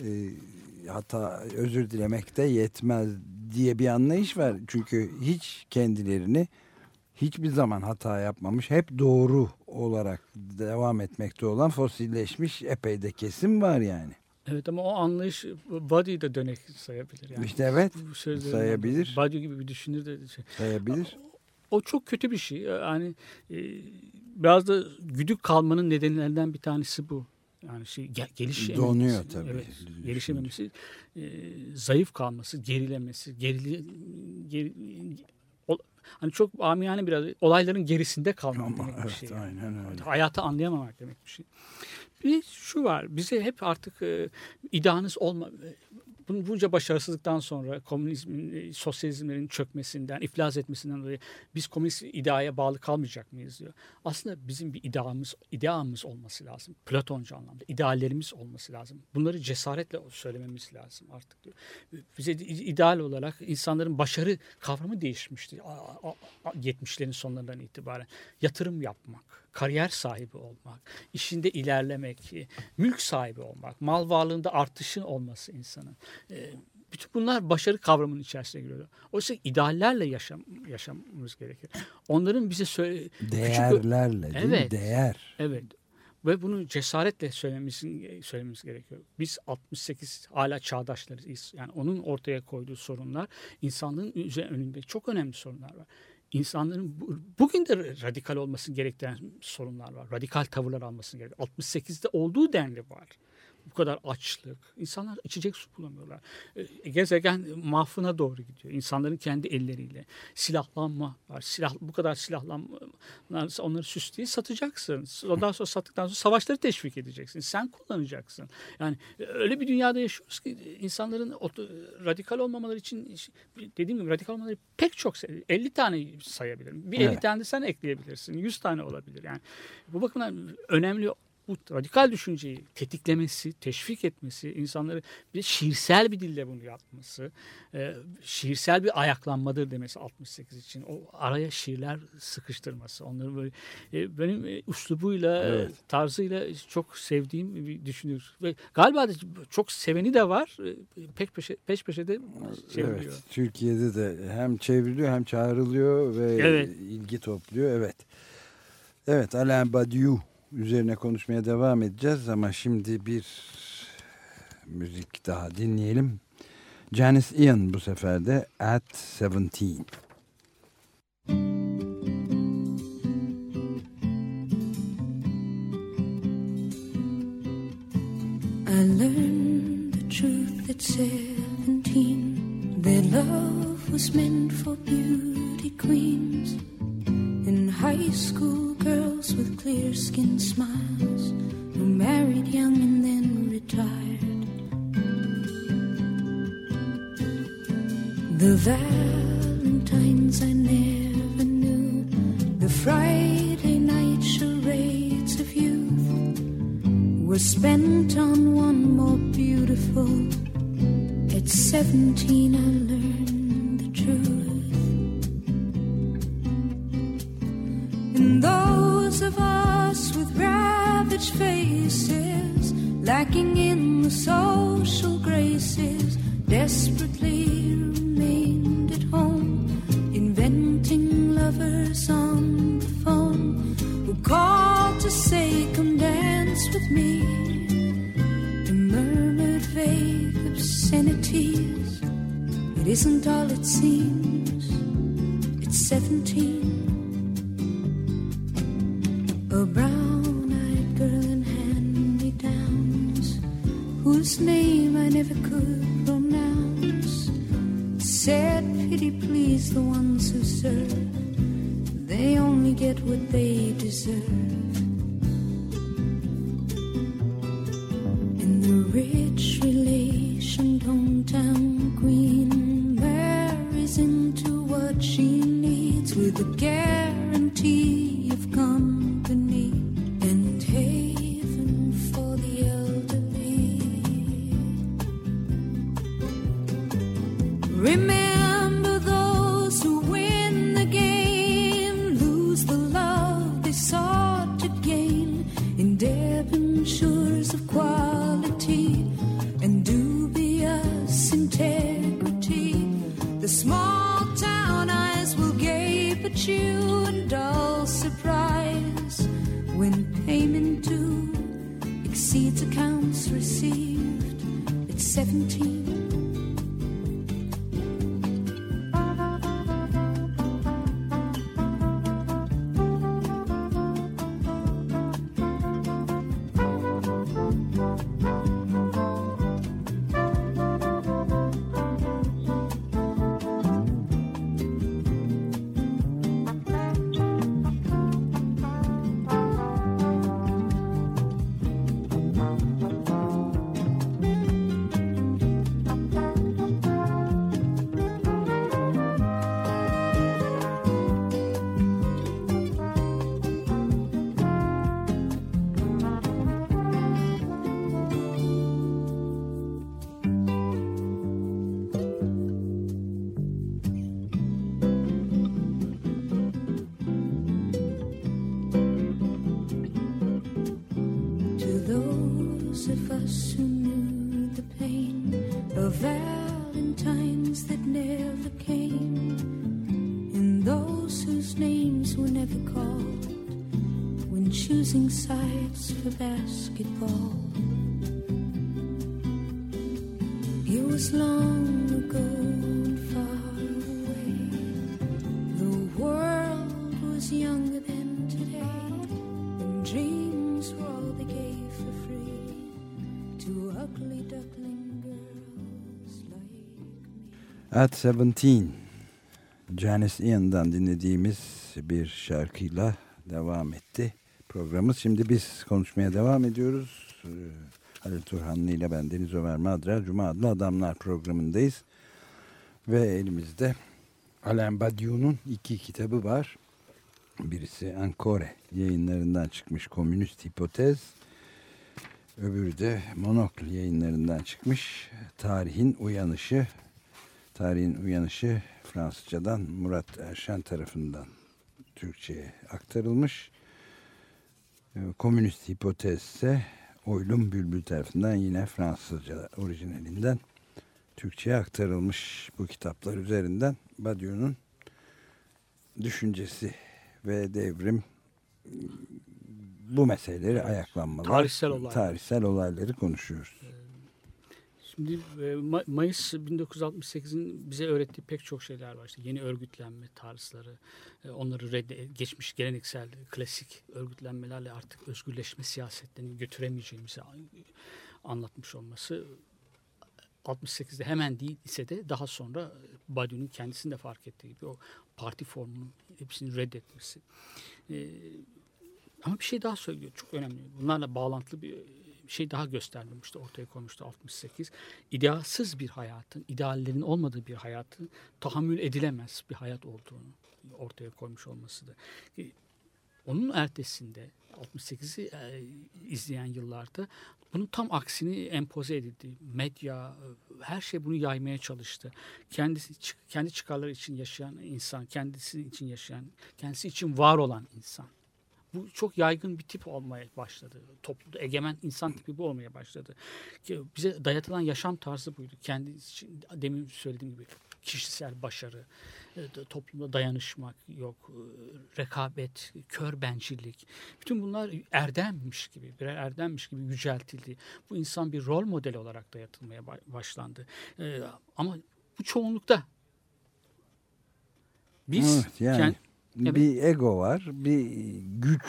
S1: E, hata özür dilemek de yetmez diye bir anlayış var. Çünkü hiç kendilerini hiçbir zaman hata yapmamış, hep doğru olarak devam etmekte olan fosilleşmiş epey de kesim var yani.
S2: Evet ama o anlayış Badiou'yu da dönek sayabilir. Yani.
S1: İşte evet sayabilir.
S2: Badiou gibi bir düşünür de şey.
S1: sayabilir.
S2: O çok kötü bir şey. Yani e, biraz da güdük kalmanın nedenlerinden bir tanesi bu. Yani şey ge- gelişememesi.
S1: Donuyor tabii.
S2: Evet, gelişememesi, e, zayıf kalması, gerilemesi, gerili, geri, o- hani çok amiyane biraz olayların gerisinde kalmak
S1: Ama
S2: demek bir
S1: evet,
S2: şey. yani.
S1: aynen öyle.
S2: Hayatı anlayamamak demek bir şey. Bir şu var. Bize hep artık e, iddianız olma bunun bunca başarısızlıktan sonra komünizmin, e, sosyalizmlerin çökmesinden, iflas etmesinden dolayı biz komünist iddiaya bağlı kalmayacak mıyız diyor. Aslında bizim bir iddiamız, ideamız olması lazım. Platoncu anlamda. ideallerimiz olması lazım. Bunları cesaretle söylememiz lazım artık diyor. Bize ideal olarak insanların başarı kavramı değişmişti. a- a- a- 70'lerin sonlarından itibaren. Yatırım yapmak, kariyer sahibi olmak, işinde ilerlemek, e, mülk sahibi olmak, mal varlığında artışın olması insanın. E, Bütün bunlar başarı kavramının içerisine giriyor. Oysa ideallerle yaşam, yaşamamız gerekir. Onların bize söyle, küçük-
S1: Değerlerle değil mi?
S2: Evet.
S1: Değer.
S2: Evet. Ve bunu cesaretle söylememiz, söylememiz gerekiyor. Biz 68 hala çağdaşlarız. Yani onun ortaya koyduğu sorunlar insanlığın önünde çok önemli sorunlar var. İnsanların bu- bugün de radikal olması gerektiren sorunlar var. Radikal tavırlar alması gerekiyor. 68'de olduğu denli var. Bu kadar açlık. İnsanlar içecek su bulamıyorlar. E, gezegen mahfına doğru gidiyor. İnsanların kendi elleriyle. Silahlanma var. Silah, bu kadar silahlanma onları süsleyip satacaksın. Ondan sonra sattıktan sonra savaşları teşvik edeceksin. Sen kullanacaksın. Yani öyle bir dünyada yaşıyoruz ki insanların radikal olmamaları için dediğim gibi radikal olmaları pek çok 50 tane sayabilirim. Bir 50 evet. tane de sen ekleyebilirsin. 100 tane olabilir yani. Bu bakımdan önemli bu radikal düşünceyi tetiklemesi, teşvik etmesi, insanları bir şiirsel bir dille bunu yapması, e, şiirsel bir ayaklanmadır demesi 68 için. O araya şiirler sıkıştırması. Onları böyle e, benim e, üslubuyla, evet. tarzıyla çok sevdiğim bir düşünür. Ve galiba da çok seveni de var. Pek peşe, peş peşe de çevriliyor. Evet,
S3: Türkiye'de de hem çevriliyor hem çağrılıyor ve evet. ilgi topluyor. Evet. Evet Alain Badiou üzerine konuşmaya devam edeceğiz ama şimdi bir müzik daha dinleyelim. Janice Ian bu sefer de At 17. I learned the truth at 17 That love was meant for beauty queens In high school girls with clear skinned smiles who married young and then retired. The Valentines I never knew, the Friday night charades of youth were spent on one more beautiful. At 17, I learned basketball. It was long ago and far away. The world was younger than today, and dreams were all they gave for free to ugly duckling girls like me. At 17,
S1: Janice Ian'dan dinlediğimiz bir şarkıyla devam etti programımız. Şimdi biz konuşmaya devam ediyoruz. Ee, Halil Turhanlı ile ben Deniz Ömer Madra Cuma adlı Adamlar programındayız. Ve elimizde Alain Badiou'nun iki kitabı var. Birisi Ankore yayınlarından çıkmış Komünist Hipotez. Öbürü de Monokl yayınlarından çıkmış Tarihin Uyanışı. Tarihin Uyanışı Fransızcadan Murat Erşen tarafından Türkçe'ye aktarılmış. Ee, Komünist Hipotez ise Oylum Bülbül tarafından yine Fransızca orijinalinden Türkçe'ye aktarılmış bu kitaplar üzerinden Badiou'nun düşüncesi ve devrim bu meseleleri ayaklanmalar,
S2: Tarihsel olaylar.
S1: tarihsel olayları konuşuyoruz.
S2: Şimdi e, Ma- Mayıs 1968'in bize öğrettiği pek çok şeyler var. İşte yeni örgütlenme tarzları, e, onları redde, geçmiş geleneksel klasik örgütlenmelerle artık özgürleşme siyasetlerini götüremeyeceğimizi anlatmış olması 68'de hemen değil ise de daha sonra Badiou'nun kendisinin de fark ettiği gibi o parti formunun hepsini reddetmesi. E, ama bir şey daha söylüyor. Çok önemli. Bunlarla bağlantılı bir şey daha göstermişti. Ortaya koymuştu 68. İdealsız bir hayatın, ideallerin olmadığı bir hayatın tahammül edilemez bir hayat olduğunu ortaya koymuş olması Onun ertesinde 68'i e, izleyen yıllarda bunun tam aksini empoze edildi. Medya, e, her şey bunu yaymaya çalıştı. Kendisi kendi çıkarları için yaşayan insan, kendisi için yaşayan, kendisi için var olan insan. Bu çok yaygın bir tip olmaya başladı. Toplumda egemen insan tipi bu olmaya başladı. Bize dayatılan yaşam tarzı buydu. Kendi için, demin söylediğim gibi kişisel başarı, e, da- toplumda dayanışmak yok, e, rekabet, kör bencillik. Bütün bunlar erdemmiş gibi, birer erdemmiş gibi yüceltildi. Bu insan bir rol modeli olarak dayatılmaya ba- başlandı. E, Ama bu çoğunlukta. Biz
S1: Evet, yani
S2: kend- Evet.
S1: bir ego var, bir güç,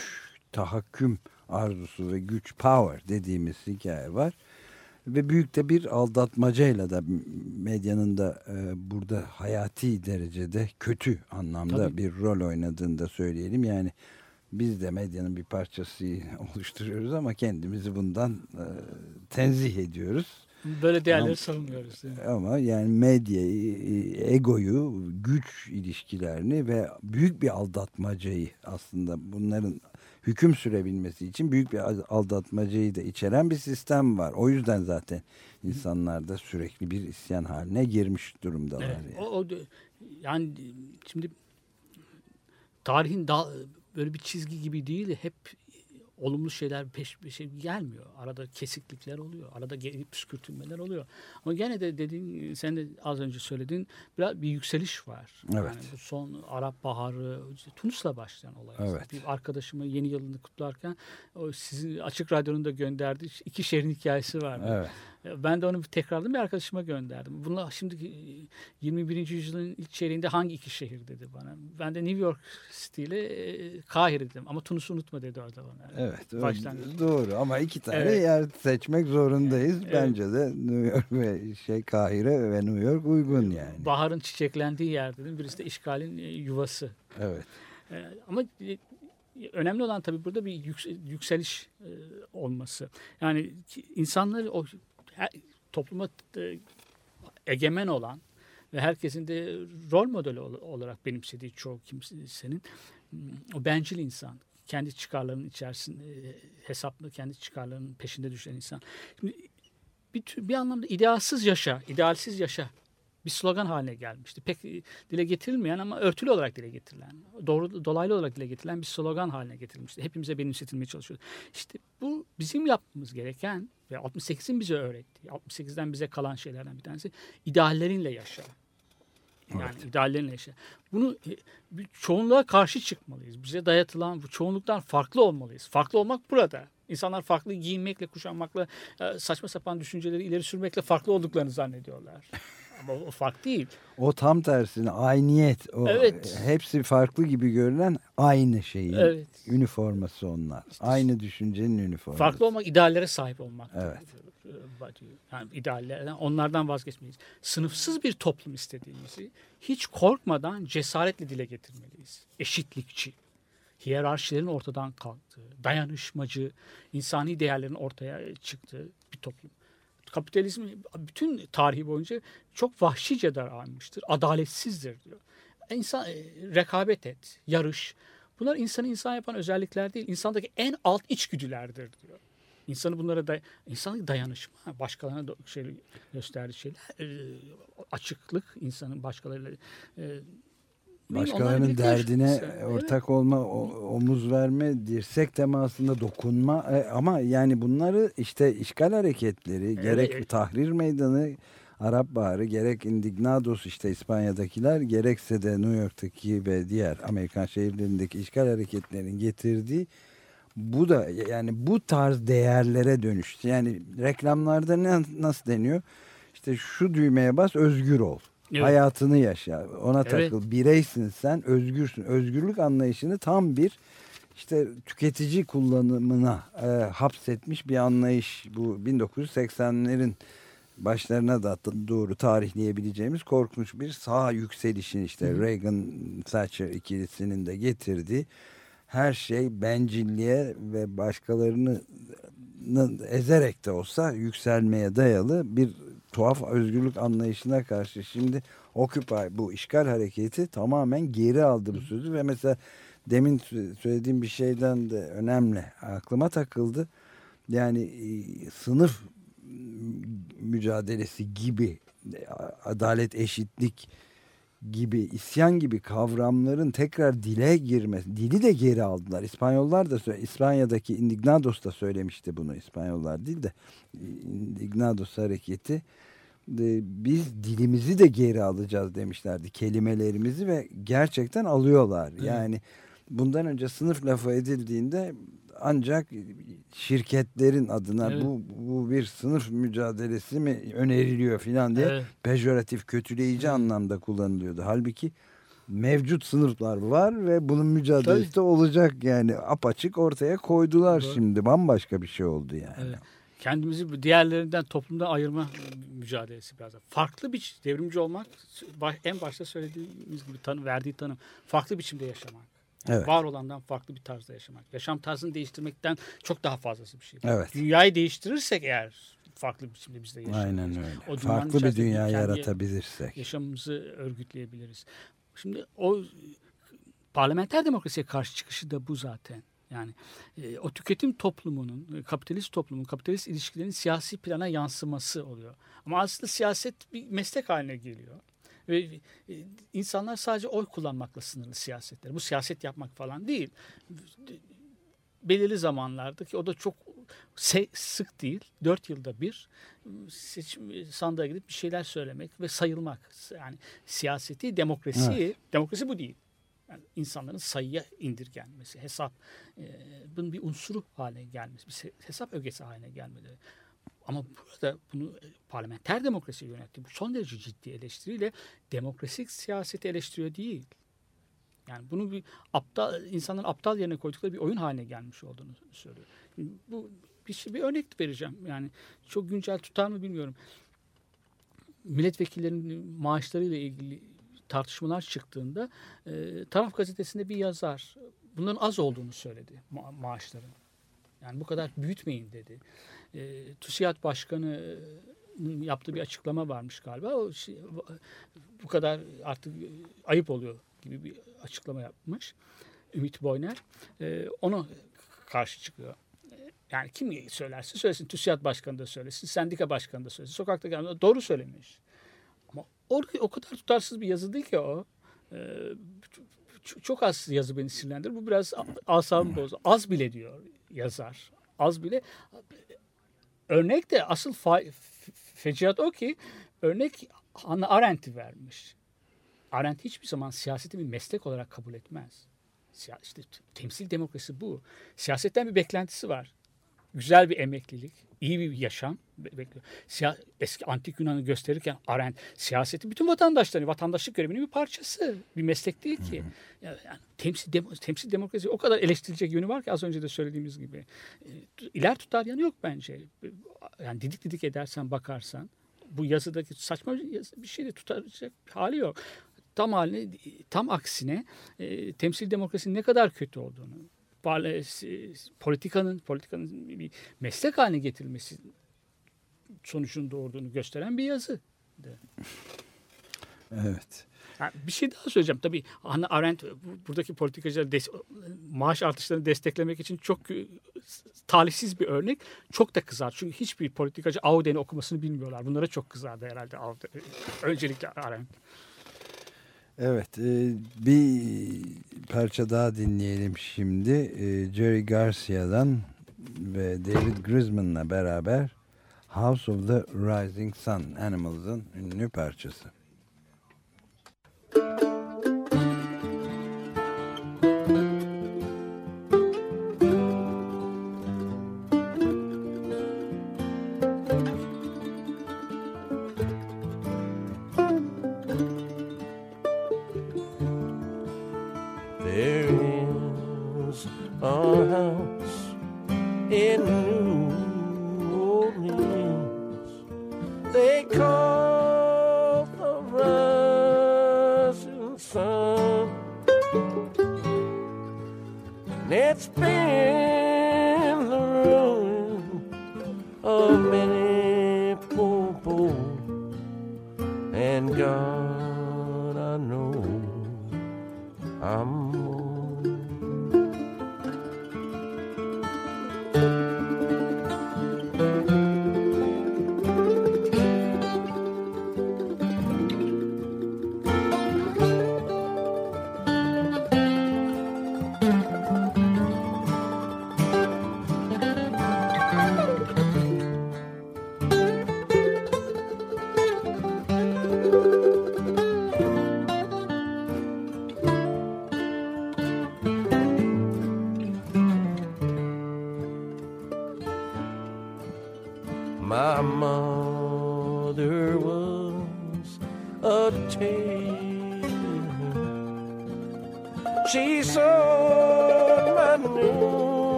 S1: tahakküm arzusu ve güç, power dediğimiz hikaye var. Ve büyük de bir aldatmacayla da medyanın da e, burada hayati derecede kötü anlamda
S2: Tabii.
S1: bir rol oynadığını da söyleyelim. Yani biz de medyanın bir parçası oluşturuyoruz ama kendimizi bundan e, tenzih ediyoruz.
S2: Böyle değerleri
S1: Ama-
S2: savunmuyoruz. değil mi?
S1: Ama yani medyayı, e, egoyu, güç ilişkilerini ve büyük bir aldatmacayı aslında bunların hüküm sürebilmesi için büyük bir al- aldatmacayı da içeren bir sistem var. O yüzden zaten insanlar da sürekli bir isyan haline girmiş durumdalar.
S2: Evet,
S1: yani.
S2: o, o yani şimdi tarihin da, böyle bir çizgi gibi değil hep olumlu şeyler peş bir şey gelmiyor. Arada kesiklikler oluyor. Arada gelip püskürtülmeler oluyor. Ama gene de dediğin sen de az önce söylediğin biraz bir yükseliş var.
S1: Evet.
S2: Yani bu son Arap Baharı işte Tunus'la başlayan olay.
S1: Evet.
S2: Bir arkadaşımı yeni yılını kutlarken o sizin açık radyonun da gönderdiği iki şehrin hikayesi vardı.
S1: Evet.
S2: Ben de onu bir tekrarladım bir arkadaşıma gönderdim. Bunlar şimdi 21. yüzyılın ilk çeyreğinde hangi iki şehir dedi bana. Ben de New York City ile e, Kahire dedim. Ama Tunus'u unutma dedi orada bana.
S1: Evet,
S2: Başlangıç.
S1: doğru ama iki tane
S2: Evet.
S1: yer seçmek zorundayız.
S2: Evet.
S1: Bence de New York ve şey Kahire ve New York uygun yani.
S2: Baharın çiçeklendiği yer dedim. Birisi de işgalin e, yuvası.
S1: Evet.
S2: E, Ama önemli olan tabii burada bir yüks- yükseliş olması. Yani insanları o her- topluma e, egemen olan ve herkesin de rol modeli ol- olarak benimsediği çoğu kimsenin mm, o bencil insan, kendi çıkarlarının içerisinde e, hesaplı kendi çıkarlarının peşinde düşen insan. Şimdi bir, bir anlamda idealsiz yaşa, idealsiz yaşa bir slogan haline gelmişti. Pek dile getirilmeyen ama örtülü olarak dile getirilen, doğru dolaylı olarak dile getirilen bir slogan haline getirilmişti. Hepimize benimsetilmeye çalışıyordu. İşte bu bizim yapmamız gereken ve 68'in bize öğrettiği, 68'den bize kalan şeylerden bir tanesi ideallerinle yaşa. Yani ideallerinle yaşa. Bunu e, bir çoğunluğa karşı çıkmalıyız. Bize dayatılan bu çoğunluktan farklı olmalıyız. Farklı olmak burada. İnsanlar farklı giyinmekle, kuşanmakla, e, saçma sapan düşünceleri ileri sürmekle farklı olduklarını zannediyorlar. Fark değil.
S1: O tam tersine ayniyet. O
S2: Evet.
S1: Hepsi farklı gibi görünen aynı şeyin
S2: Evet.
S1: üniforması onlar. aynı düşüncenin üniforması.
S2: Farklı olmak ideallere sahip olmak.
S1: Evet.
S2: Yani ideallerden onlardan vazgeçmeliyiz. Sınıfsız bir toplum istediğimizi hiç korkmadan cesaretle dile getirmeliyiz. Eşitlikçi, hiyerarşilerin ortadan kalktığı, dayanışmacı, insani değerlerin ortaya çıktığı bir toplum. Kapitalizm bütün tarihi boyunca çok vahşice davranmıştır, adaletsizdir diyor. İnsan, e, rekabet et, yarış. Bunlar insanı insan yapan özellikler değil. İnsandaki en alt içgüdülerdir diyor. İnsanı bunlara da insanlık dayanışma, başkalarına da şey gösterdiği şeyler, e, açıklık, insanın başkalarıyla e,
S1: Başkalarının derdine
S2: yaşaması. Evet.
S1: ortak olma, o- omuz verme, dirsek temasında dokunma E, ama yani bunları işte işgal hareketleri, gerek
S2: evet.
S1: Tahrir Meydanı, Arap Baharı, gerek Indignados işte İspanya'dakiler, gerekse de New York'taki ve diğer Amerikan şehirlerindeki işgal hareketlerinin getirdiği bu da yani bu tarz değerlere dönüştü. Yani reklamlarda ne, nasıl deniyor? İşte şu düğmeye bas özgür ol.
S2: Evet.
S1: Hayatını yaşa. Ona
S2: Evet.
S1: takıl. Bireysin sen, özgürsün. Özgürlük anlayışını tam bir işte tüketici kullanımına e, hapsetmiş bir anlayış. Bu 1980'lerin başlarına da doğru tarihleyebileceğimiz korkunç bir sağ yükselişin işte Reagan Thatcher ikilisinin de getirdiği her şey bencilliğe ve başkalarını ezerek de olsa yükselmeye dayalı bir tuhaf özgürlük anlayışına karşı şimdi Occupy bu işgal hareketi tamamen geri aldı bu sözü ve mesela demin söylediğim bir şeyden de önemli aklıma takıldı. Yani e, sınıf mücadelesi gibi e, adalet eşitlik gibi isyan gibi kavramların tekrar dile girmesi. Dili de geri aldılar. İspanyollar da İspanya'daki Indignados da söylemişti bunu. İspanyollar değil de Indignados hareketi biz dilimizi de geri alacağız demişlerdi. Kelimelerimizi ve gerçekten alıyorlar. Yani bundan önce sınıf lafı edildiğinde ancak şirketlerin adına
S2: Evet.
S1: bu, bu bir sınıf mücadelesi mi öneriliyor filan diye
S2: Evet.
S1: pejoratif, kötüleyici anlamda kullanılıyordu. Halbuki mevcut sınıflar var ve bunun mücadelesi
S2: Tabii.
S1: de olacak yani apaçık ortaya koydular
S2: Doğru.
S1: şimdi bambaşka bir şey oldu yani.
S2: Evet. Kendimizi diğerlerinden toplumdan ayırma mücadelesi biraz. Farklı bir devrimci olmak en başta söylediğimiz gibi tanı, verdiği tanım farklı biçimde yaşamak.
S1: Evet.
S2: Var olandan farklı bir tarzda yaşamak. Yaşam tarzını değiştirmekten çok daha fazlası bir şey.
S1: Evet.
S2: Dünyayı değiştirirsek eğer farklı bir biçimde biz de yaşarız.
S1: Aynen öyle.
S2: O
S1: Farklı bir dünya yaratabilirsek.
S2: Yaşamımızı örgütleyebiliriz. Şimdi o parlamenter demokrasiye karşı çıkışı da bu zaten. Yani e, o tüketim toplumunun, e, kapitalist toplumun, kapitalist ilişkilerin siyasi plana yansıması oluyor. Ama aslında siyaset bir meslek haline geliyor. Ve e, insanlar sadece oy kullanmakla sınırlı siyasetler. Bu siyaset yapmak falan değil. Belirli zamanlarda ki o da çok sık değil. Dört yılda bir seçim sandığa gidip bir şeyler söylemek ve sayılmak. Yani siyaseti, demokrasi, demokrasi bu değil. Yani insanların sayıya indirgenmesi, hesap e, bunun bir unsuru haline gelmesi, bir hesap ögesi haline gelmeleri. Ama burada bunu e, parlamenter demokrasi yönetti. Bu son derece ciddi eleştiriyle demokrasi siyaseti eleştiriyor değil. Yani bunu bir aptal insanların aptal yerine koydukları bir oyun haline gelmiş olduğunu söylüyor. Bu bir, şey, bir örnek vereceğim. Yani çok güncel tutar mı bilmiyorum. Milletvekillerinin maaşlarıyla ilgili tartışmalar çıktığında e, Taraf gazetesinde bir yazar bunların az olduğunu söyledi ma- maaşların. Yani bu kadar büyütmeyin dedi. E, TÜSİAD Başkanı'nın yaptığı bir açıklama varmış galiba. O şey, bu kadar artık ayıp oluyor gibi bir açıklama yapmış. Ümit Boyner. E, onu karşı çıkıyor. E, Yani kim söylerse söylesin. TÜSİAD Başkanı da söylesin. Sendika Başkanı da söylesin. Sokakta gelmiş. Doğru söylemiş. Ama o, o kadar tutarsız bir yazı değil ki o. E, çok az yazı beni sinirlendirir. Bu biraz asabımı bozdu. Az bile diyor yazar. Az bile. Örnek de asıl fa- f- fecaat o ki örnek Hannah Arendt'i vermiş. Arendt hiçbir zaman siyaseti bir meslek olarak kabul etmez. Siya- işte temsil demokrasi bu. Siyasetten bir beklentisi var. Güzel bir emeklilik, iyi bir yaşam be- bekliyor. Siya- eski antik Yunan'ı gösterirken Arendt siyaseti bütün vatandaşların, vatandaşlık görevinin bir parçası. Bir meslek değil ki. Ya- Yani temsil, demo- temsil demokrasi o kadar eleştirilecek yönü var ki az önce de söylediğimiz gibi. E, iler tutar yanı yok bence. yani didik didik edersen bakarsan bu yazıdaki saçma bir şey de tutacak hali yok. Tam haline, tam aksine e, temsil demokrasinin ne kadar kötü olduğunu, politikanın politikanın bir meslek haline getirilmesi sonucun doğurduğunu gösteren bir yazı.
S4: Evet.
S2: Yani bir şey daha söyleyeceğim. Tabii Hannah Arendt buradaki politikacıları des- maaş artışlarını desteklemek için çok e, talihsiz bir örnek. Çok da kızar. Çünkü hiçbir politikacı Auden'i okumasını bilmiyorlar. Bunlara çok kızardı herhalde Auden. Öncelikle Arendt.
S4: Evet e, bir parça daha dinleyelim şimdi. E, Jerry Garcia'dan ve David Grisman'la beraber House of the Rising Sun Animals'ın ünlü parçası.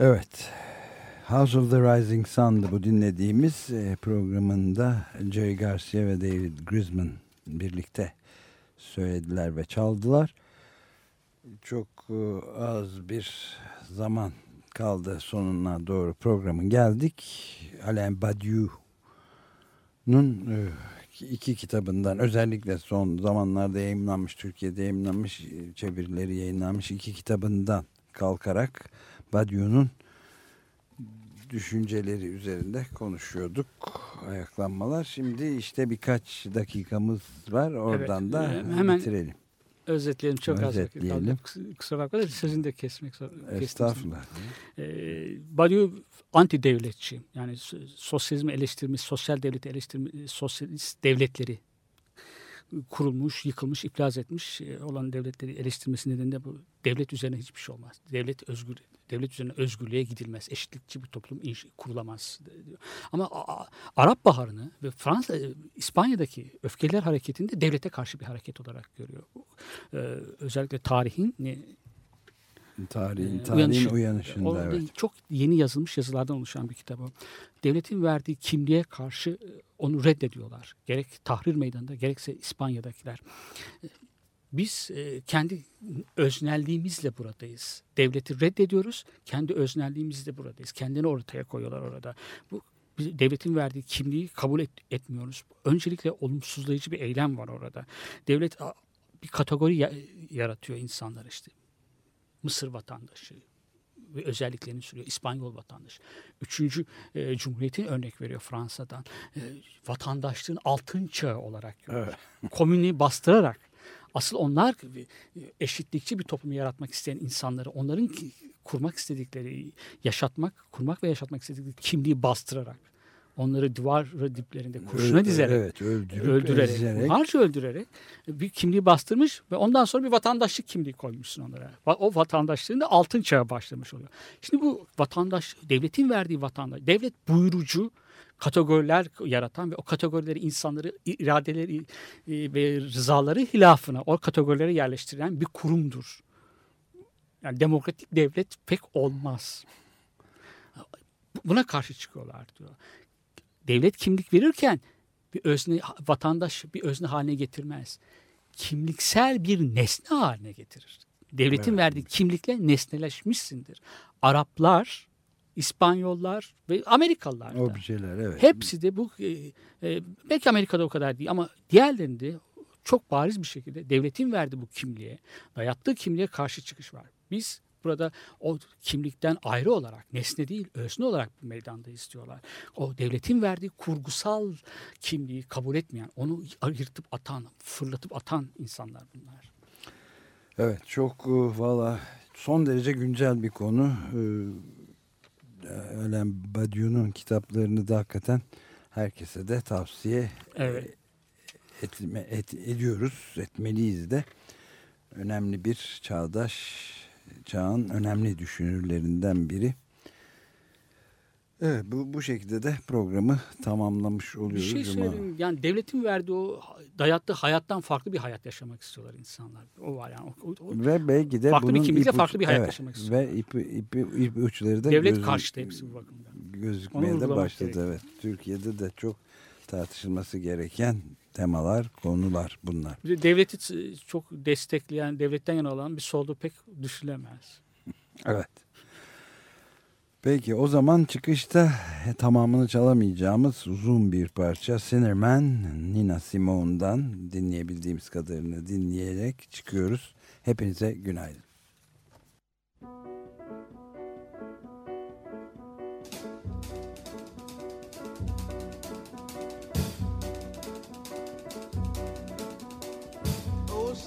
S4: Evet. House of the Rising Sun'dı bu dinlediğimiz e, programında Jerry Garcia ve David Grisman birlikte söylediler ve çaldılar. Çok e, az bir zaman kaldı sonuna doğru programın geldik. Alain Badiou
S1: e, iki kitabından özellikle son zamanlarda yayınlanmış Türkiye'de yayınlanmış çevirileri yayınlanmış iki kitabından kalkarak Badiou'nun düşünceleri üzerinde konuşuyorduk ayaklanmalar. Şimdi işte birkaç dakikamız var oradan
S2: Evet,
S1: da
S2: e, hemen
S1: bitirelim.
S2: Özetleyelim çok az
S1: Özetleyelim.
S2: kaldı. Kus- Kusura bakma sözünü de kesmek zor. kestim.
S1: Estağfurullah.
S2: E, Badiou anti devletçi. Yani so- sosyalizmi eleştirmiş, sosyal devleti eleştirmiş, sosyalist devletleri kurulmuş, yıkılmış, iflas etmiş e, olan devletleri eleştirmesi nedeniyle bu devlet üzerine hiçbir şey olmaz. Devlet özgür devlet üzerine özgürlüğe gidilmez. Eşitlikçi bir toplum inş- kurulamaz. Ama Arap Baharı'nı ve Fransa e, İspanya'daki öfkeler hareketini de devlete karşı bir hareket olarak görüyor. Bu, e, özellikle tarihin ne,
S1: Tarihin,
S2: ee,
S1: tarihin
S2: uyanışı.
S1: uyanışında
S2: Orada
S1: evet.
S2: Çok yeni yazılmış yazılardan oluşan bir kitap o. Devletin verdiği kimliğe karşı e, onu reddediyorlar. Gerek Tahrir Meydanı'nda gerekse İspanya'dakiler. Biz e, kendi öznelliğimizle buradayız. Devleti reddediyoruz. Kendi öznelliğimizle buradayız. Kendini ortaya koyuyorlar orada. Bu biz devletin verdiği kimliği kabul et- etmiyoruz. Öncelikle olumsuzlayıcı bir eylem var orada. Devlet bir kategori ya- yaratıyor insanlar işte. Mısır vatandaşı ve özelliklerini sürüyor. İspanyol vatandaşı. Üçüncü e, Cumhuriyet'in örnek veriyor Fransa'dan. E, vatandaşlığın altın çağı olarak görüyor. Komünü bastırarak asıl onlar e, eşitlikçi bir toplum yaratmak isteyen insanları onların kurmak istedikleri, yaşatmak, kurmak ve yaşatmak istedikleri kimliği bastırarak onları duvar diplerinde kurşuna dizerek
S1: Evet öldürüp
S2: öldürerek,
S1: ezerek.
S2: harca öldürerek bir kimliği bastırmış ve ondan sonra bir vatandaşlık kimliği koymuşsun onlara. O vatandaşlığın da altın çağı başlamış oluyor. Şimdi bu vatandaş, devletin verdiği vatandaş, devlet buyurucu kategoriler yaratan ve o kategorileri insanları iradeleri e, ve rızaları hilafına o kategorilere yerleştiren bir kurumdur. Yani demokratik devlet pek olmaz. Buna karşı çıkıyorlar diyor. Devlet kimlik verirken bir özne vatandaş bir özne haline getirmez. Kimliksel bir nesne haline getirir. Devletin
S1: Evet.
S2: verdiği kimlikle nesneleşmişsindir. Araplar, İspanyollar ve Amerikalılar da.
S1: Objeler evet.
S2: Hepsi de bu e, e, belki Amerika'da o kadar değil ama diğerlerinde çok bariz bir şekilde devletin verdiği bu kimliğe, dayattığı kimliğe karşı çıkış var. Biz burada o kimlikten ayrı olarak, nesne değil özne olarak bir meydanda istiyorlar. O devletin verdiği kurgusal kimliği kabul etmeyen, onu yırtıp atan, fırlatıp atan insanlar bunlar.
S1: Evet çok e, valla son derece güncel bir konu. Ölen Badiou'nun kitaplarını da hakikaten herkese de tavsiye
S2: Evet.
S1: etme, et, ediyoruz. Etmeliyiz de. Önemli bir çağdaş çağın önemli düşünürlerinden biri. Evet bu, bu şekilde de programı tamamlamış
S2: Bir
S1: oluyoruz.
S2: şey
S1: Cuma-
S2: söyleyeyim. Yani devletin verdiği o dayattığı hayattan farklı bir hayat yaşamak istiyorlar insanlar. O var yani. O, o-
S1: Ve belki de
S2: Farklı bir
S1: bunun
S2: kimlikle
S1: ipuç-
S2: farklı bir hayat
S1: evet,
S2: yaşamak istiyor.
S1: Ve ipi, ipi, ipuçları da
S2: devlet
S1: gözü-
S2: karşıtı hepsi bu bakımdan.
S1: gözükmeye de başladı.
S2: gerekiyor.
S1: Evet. Türkiye'de de çok tartışılması gereken temalar, konular bunlar.
S2: Devleti çok destekleyen, devletten yana olan bir solda pek düşünülemez.
S1: Evet. Peki o zaman çıkışta tamamını çalamayacağımız uzun bir parça Sinnerman Nina Simone'dan dinleyebildiğimiz kadarını dinleyerek çıkıyoruz. Hepinize günaydın.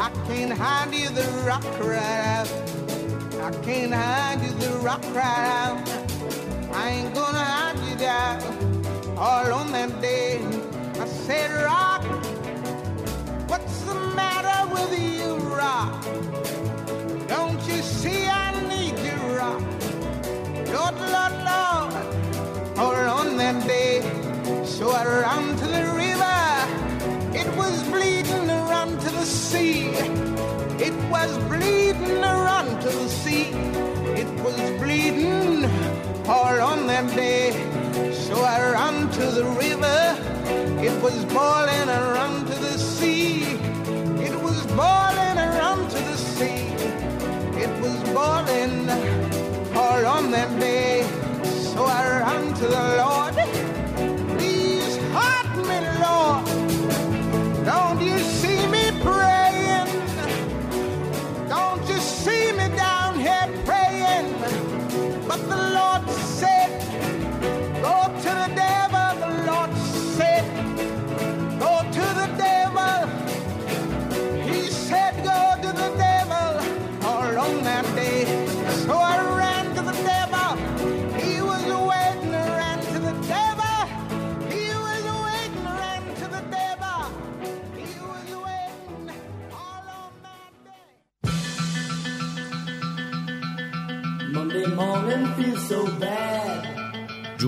S5: I can't hide you, the rock cried out. I can't hide you, the rock cried out. I ain't gonna hide you down all on that day. I said, Rock, what's the matter with you, Rock? Don't you see I need you, Rock? Lord, Lord, Lord, all on that day. So I
S6: was bleeding around to the sea. It was bleeding all on them day. So I ran to the river. It was boiling around to the sea. It was boiling around to the sea. It was boiling all on them day. So I ran to the
S5: Lord.